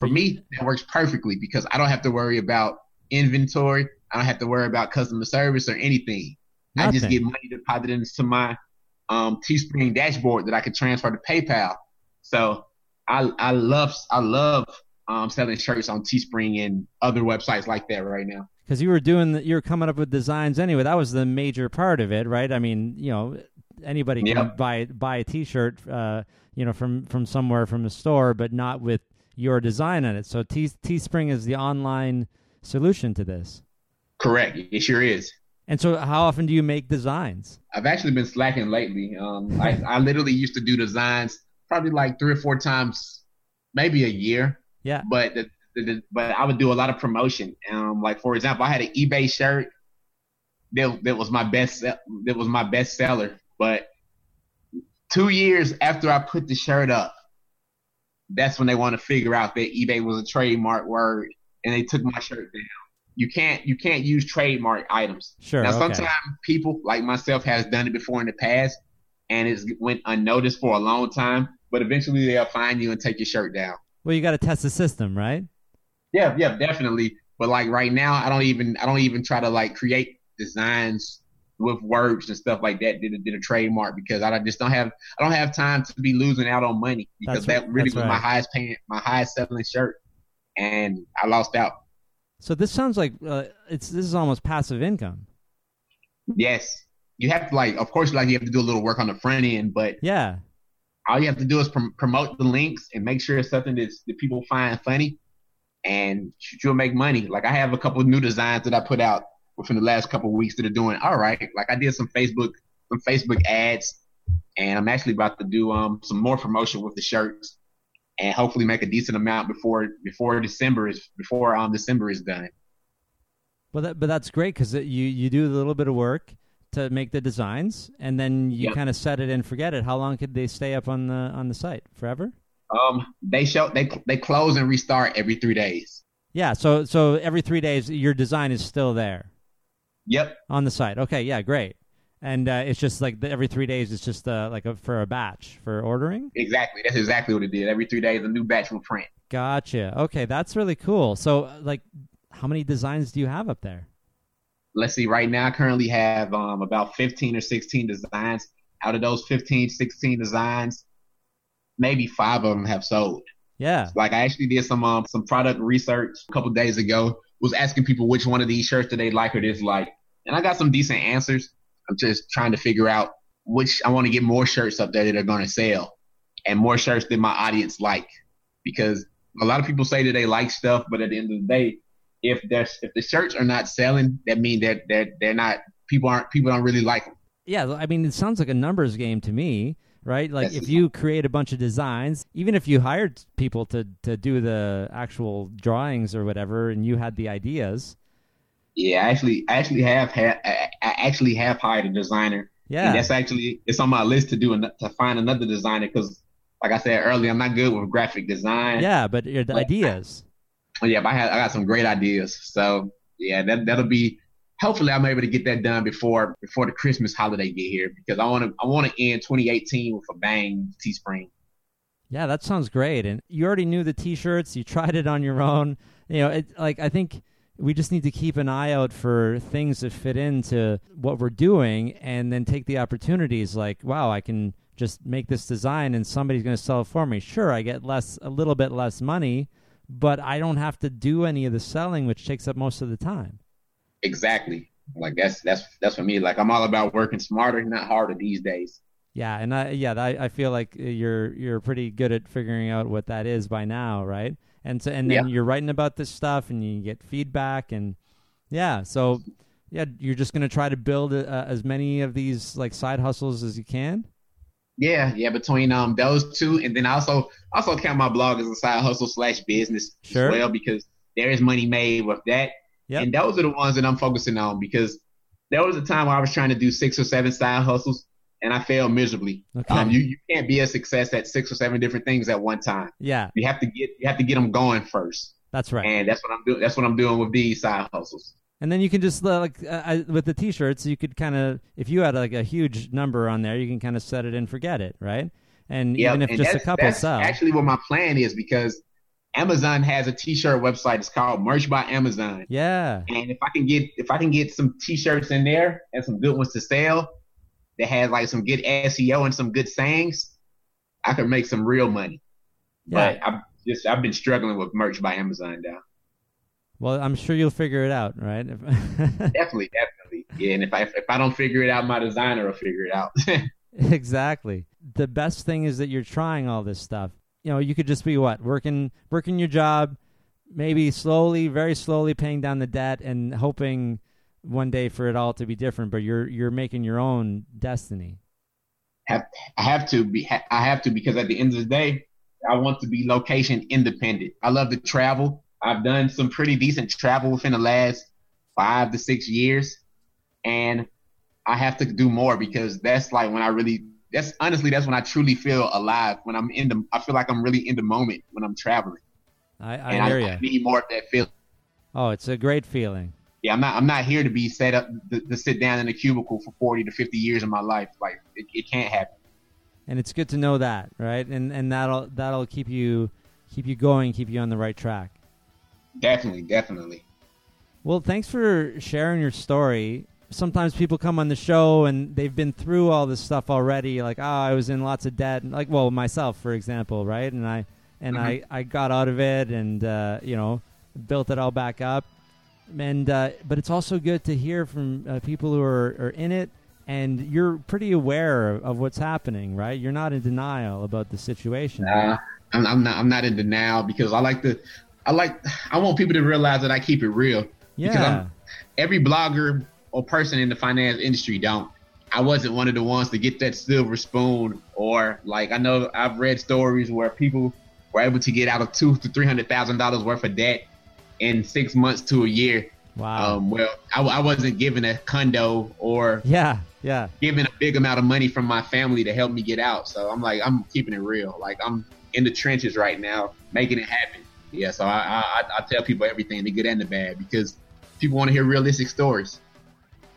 Speaker 1: For me, that works perfectly because I don't have to worry about inventory. I don't have to worry about customer service or anything. I just get money deposited into my um, Teespring dashboard that I can transfer to PayPal. So I I love I love um, selling shirts on Teespring and other websites like that right now.
Speaker 3: because you were doing the, you were coming up with designs anyway that was the major part of it right i mean you know anybody can
Speaker 1: Yep.
Speaker 3: buy buy a t-shirt uh you know from from somewhere from a store but not with your design on it so teespring is the online solution to this
Speaker 1: Correct, it sure is.
Speaker 3: and so how often do you make designs
Speaker 1: I've actually been slacking lately. Um, I, I literally used to do designs probably like three or four times, maybe a year.
Speaker 3: Yeah
Speaker 1: But the, the, the, but I would do a lot of promotion. Um, like for example, I had an eBay shirt that that was my best that was my best seller. But two years after I put the shirt up, that's when they want to figure out that eBay was a trademark word, and they took my shirt down. You can't you can't use trademark items.
Speaker 3: sure
Speaker 1: Now,
Speaker 3: okay.
Speaker 1: sometimes people like myself has done it before in the past, and it's went unnoticed for a long time. But eventually, they'll find you and take your shirt down.
Speaker 3: Well you got to test the system right
Speaker 1: Yeah, yeah, definitely. But like right now, I don't even I don't even try to like create designs with words and stuff like that. Did a, did a trademark because I just don't have I don't have time to be losing out on money because
Speaker 3: That's
Speaker 1: that really was my highest paying my highest selling shirt, and I lost out.
Speaker 3: so this sounds like uh, it's this is almost passive income
Speaker 1: Yes, you have to like of course like you have to do a little work on the front end, but
Speaker 3: yeah
Speaker 1: all you have to do is prom- promote the links and make sure it's something that's, that people find funny and you'll make money. Like I have a couple of new designs that I put out within the last couple weeks that are doing all right. Like I did some Facebook, some Facebook ads and I'm actually about to do, um, some more promotion with the shirts and hopefully make a decent amount before, before December is, before, um, December is done.
Speaker 3: Well, that, but that's great because you you do a little bit of work to make the designs, and then you
Speaker 1: Yep.
Speaker 3: kind of set it and forget it. How long could they stay up on the on the site? Forever?
Speaker 1: Um, they show, they, they close and restart every three days.
Speaker 3: Yeah. So so every three days, your design is still there
Speaker 1: Yep.
Speaker 3: on the site. Okay. Yeah. Great. And uh, it's just like the, every three days, it's just uh, like a, for a batch for ordering.
Speaker 1: Exactly. That's exactly what it did. Every three days, a new batch will print.
Speaker 3: Gotcha. Okay, that's really cool. So, like, how many designs do you have up there?
Speaker 1: Let's see right now i currently have um, about 15 or 16 designs. Out of those 15 16 designs maybe five of them have sold.
Speaker 3: Yeah.
Speaker 1: like i actually did some um, some product research a couple days ago was asking people which one of these shirts do they like or dislike. And i got some decent answers. I'm just trying to figure out which i want to get more shirts up there that are going to sell and more shirts that my audience like. Because a lot of people say that they like stuff but at the end of the day if there's if the shirts are not selling that means that they're, they're not people aren't people don't really like them
Speaker 3: Yeah, I mean, it sounds like a numbers game to me, right? Like,
Speaker 1: Yes.
Speaker 3: if you create a bunch of designs, even if you hired people to, to do the actual drawings or whatever, and you had the ideas,
Speaker 1: yeah i actually I actually have had I I actually have hired a designer
Speaker 3: yeah,
Speaker 1: And that's actually it's on my list to do to find another designer because, like I said earlier, I'm not good with graphic design.
Speaker 3: yeah, but your the
Speaker 1: But-
Speaker 3: ideas.
Speaker 1: But yeah, I, had, I got some great ideas. So yeah, that that'll be. Hopefully, I'm able to get that done before before the Christmas holiday get here because I want to I want to end 2018 with a bang. Teespring.
Speaker 3: Yeah, that sounds great. And you already knew the T-shirts. You tried it on your own. You know, it, like I think we just need to keep an eye out for things that fit into what we're doing, and then take the opportunities. Like, wow, I can just make this design and somebody's going to sell it for me. Sure, I get less, a little bit less money, but I don't have to do any of the selling, which takes up most of the time.
Speaker 1: Exactly. Like that's that's that's for me. Like I'm all about working smarter, not harder these days.
Speaker 3: Yeah, and I yeah, I, I feel like you're you're pretty good at figuring out what that is by now, right? And so and then
Speaker 1: Yeah.
Speaker 3: you're writing about this stuff and you get feedback and yeah, so yeah, you're just gonna try to build uh, as many of these like side hustles as you can.
Speaker 1: Yeah, yeah. Between um those two, and then I also also count my blog as a side hustle slash business
Speaker 3: Sure.
Speaker 1: as well because there is money made with that.
Speaker 3: Yep.
Speaker 1: And those are the ones that I'm focusing on because there was a time where I was trying to do six or seven side hustles and I failed miserably.
Speaker 3: Okay.
Speaker 1: Um, you you can't be a success at six or seven different things at one time.
Speaker 3: Yeah,
Speaker 1: You have to get you have to get them going first,
Speaker 3: that's right.
Speaker 1: and that's what I'm doing. That's what I'm doing with these side hustles.
Speaker 3: And then you can just uh, like uh, I- with the t-shirts, you could kind of if you had like a huge number on there, you can kind of set it and forget it, right? And
Speaker 1: Yeah,
Speaker 3: even if
Speaker 1: and
Speaker 3: just a couple
Speaker 1: that's
Speaker 3: sell,
Speaker 1: actually what my plan is because Amazon has a T-shirt website. It's called Merch by Amazon.
Speaker 3: yeah,
Speaker 1: And if I can get if I can get some T-shirts in there and some good ones to sell, that has like some good SEO and some good sayings, I could make some real money.
Speaker 3: yeah.
Speaker 1: But I've just I've been struggling with Merch by Amazon now.
Speaker 3: Well, I'm sure you'll figure it out, right?
Speaker 1: Definitely, definitely. Yeah, and if I if I don't figure it out, my designer will figure it out.
Speaker 3: exactly. The best thing is that you're trying all this stuff. You know, you could just be what working working your job, maybe slowly, very slowly paying down the debt and hoping one day for it all to be different. But you're you're making your own destiny.
Speaker 1: have I have to be I have to because at the end of the day, I want to be location independent. I love to travel. I've done some pretty decent travel within the last five to six years, and I have to do more because that's like when I really that's honestly that's when I truly feel alive. When I'm in the I feel like I'm really in the moment when I'm traveling,
Speaker 3: I, I
Speaker 1: and
Speaker 3: hear
Speaker 1: I,
Speaker 3: you.
Speaker 1: I need more of that feeling.
Speaker 3: Oh, it's a great feeling.
Speaker 1: Yeah, I'm not I'm not here to be set up to, to sit down in a cubicle for 40 to 50 years of my life. Like it, it can't happen.
Speaker 3: and it's good to know that, right? And and that'll that'll keep you keep you going, keep you on the right track.
Speaker 1: Definitely, definitely.
Speaker 3: Well, thanks for sharing your story. Sometimes people come on the show and they've been through all this stuff already. Like, oh, I was in lots of debt. Like, well, myself, for example, right? And I and I I got out of it and uh, you know built it all back up. And uh, but it's also good to hear from uh, people who are, are in it and you're pretty aware of, of what's happening, right? You're not in denial about the situation.
Speaker 1: Nah, I'm, I'm not. I'm not in denial because I like to. I like. I want people to realize that I keep it real. because
Speaker 3: yeah.
Speaker 1: I'm- Every blogger or person in the finance industry don't. I wasn't one of the ones to get that silver spoon, or like I know I've read stories where people were able to get out of two to three hundred thousand dollars worth of debt in six months to a year.
Speaker 3: wow.
Speaker 1: Um, well, I, I wasn't given a condo or
Speaker 3: yeah. Yeah.
Speaker 1: given a big amount of money from my family to help me get out. So I'm like, I'm keeping it real. Like I'm in the trenches right now, making it happen. Yeah. So I, I, I- tell people everything, the good and the bad, because people want to hear realistic stories.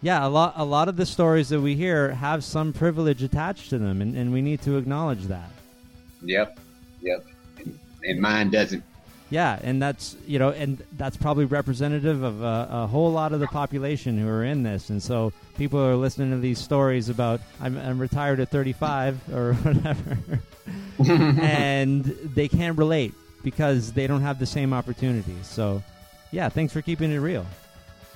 Speaker 3: Yeah, a lot a lot of the stories that we hear have some privilege attached to them and, and we need to acknowledge that.
Speaker 1: Yep. Yep. And, and mine doesn't.
Speaker 3: Yeah, and that's you know, and that's probably representative of a, a whole lot of the population who are in this, and so people are listening to these stories about I'm, I'm retired at 35 or whatever, and they can't relate because they don't have the same opportunities. So, yeah, thanks for keeping it real.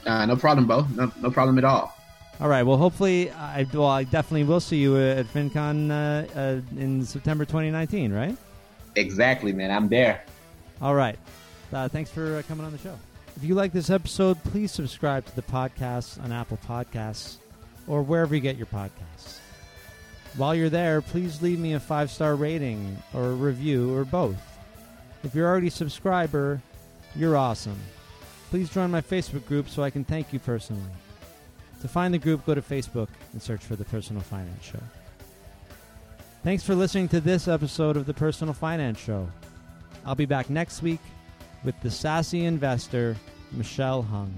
Speaker 1: Uh, no problem, Bo. No, no problem at all.
Speaker 3: All right. Well, hopefully, I well, I definitely will see you at FinCon uh, uh, in September 2019, right?
Speaker 1: Exactly, man. I'm there.
Speaker 3: All right. Uh, thanks for uh, coming on the show. If you like this episode, please subscribe to the podcast on Apple Podcasts or wherever you get your podcasts. While you're there, please leave me a five star rating or a review or both. If you're already a subscriber, you're awesome. Please join my Facebook group so I can thank you personally. To find the group, go to Facebook and search for the Personal Finance Show. Thanks for listening to this episode of the Personal Finance Show. I'll be back next week with the sassy investor, Michelle Hung.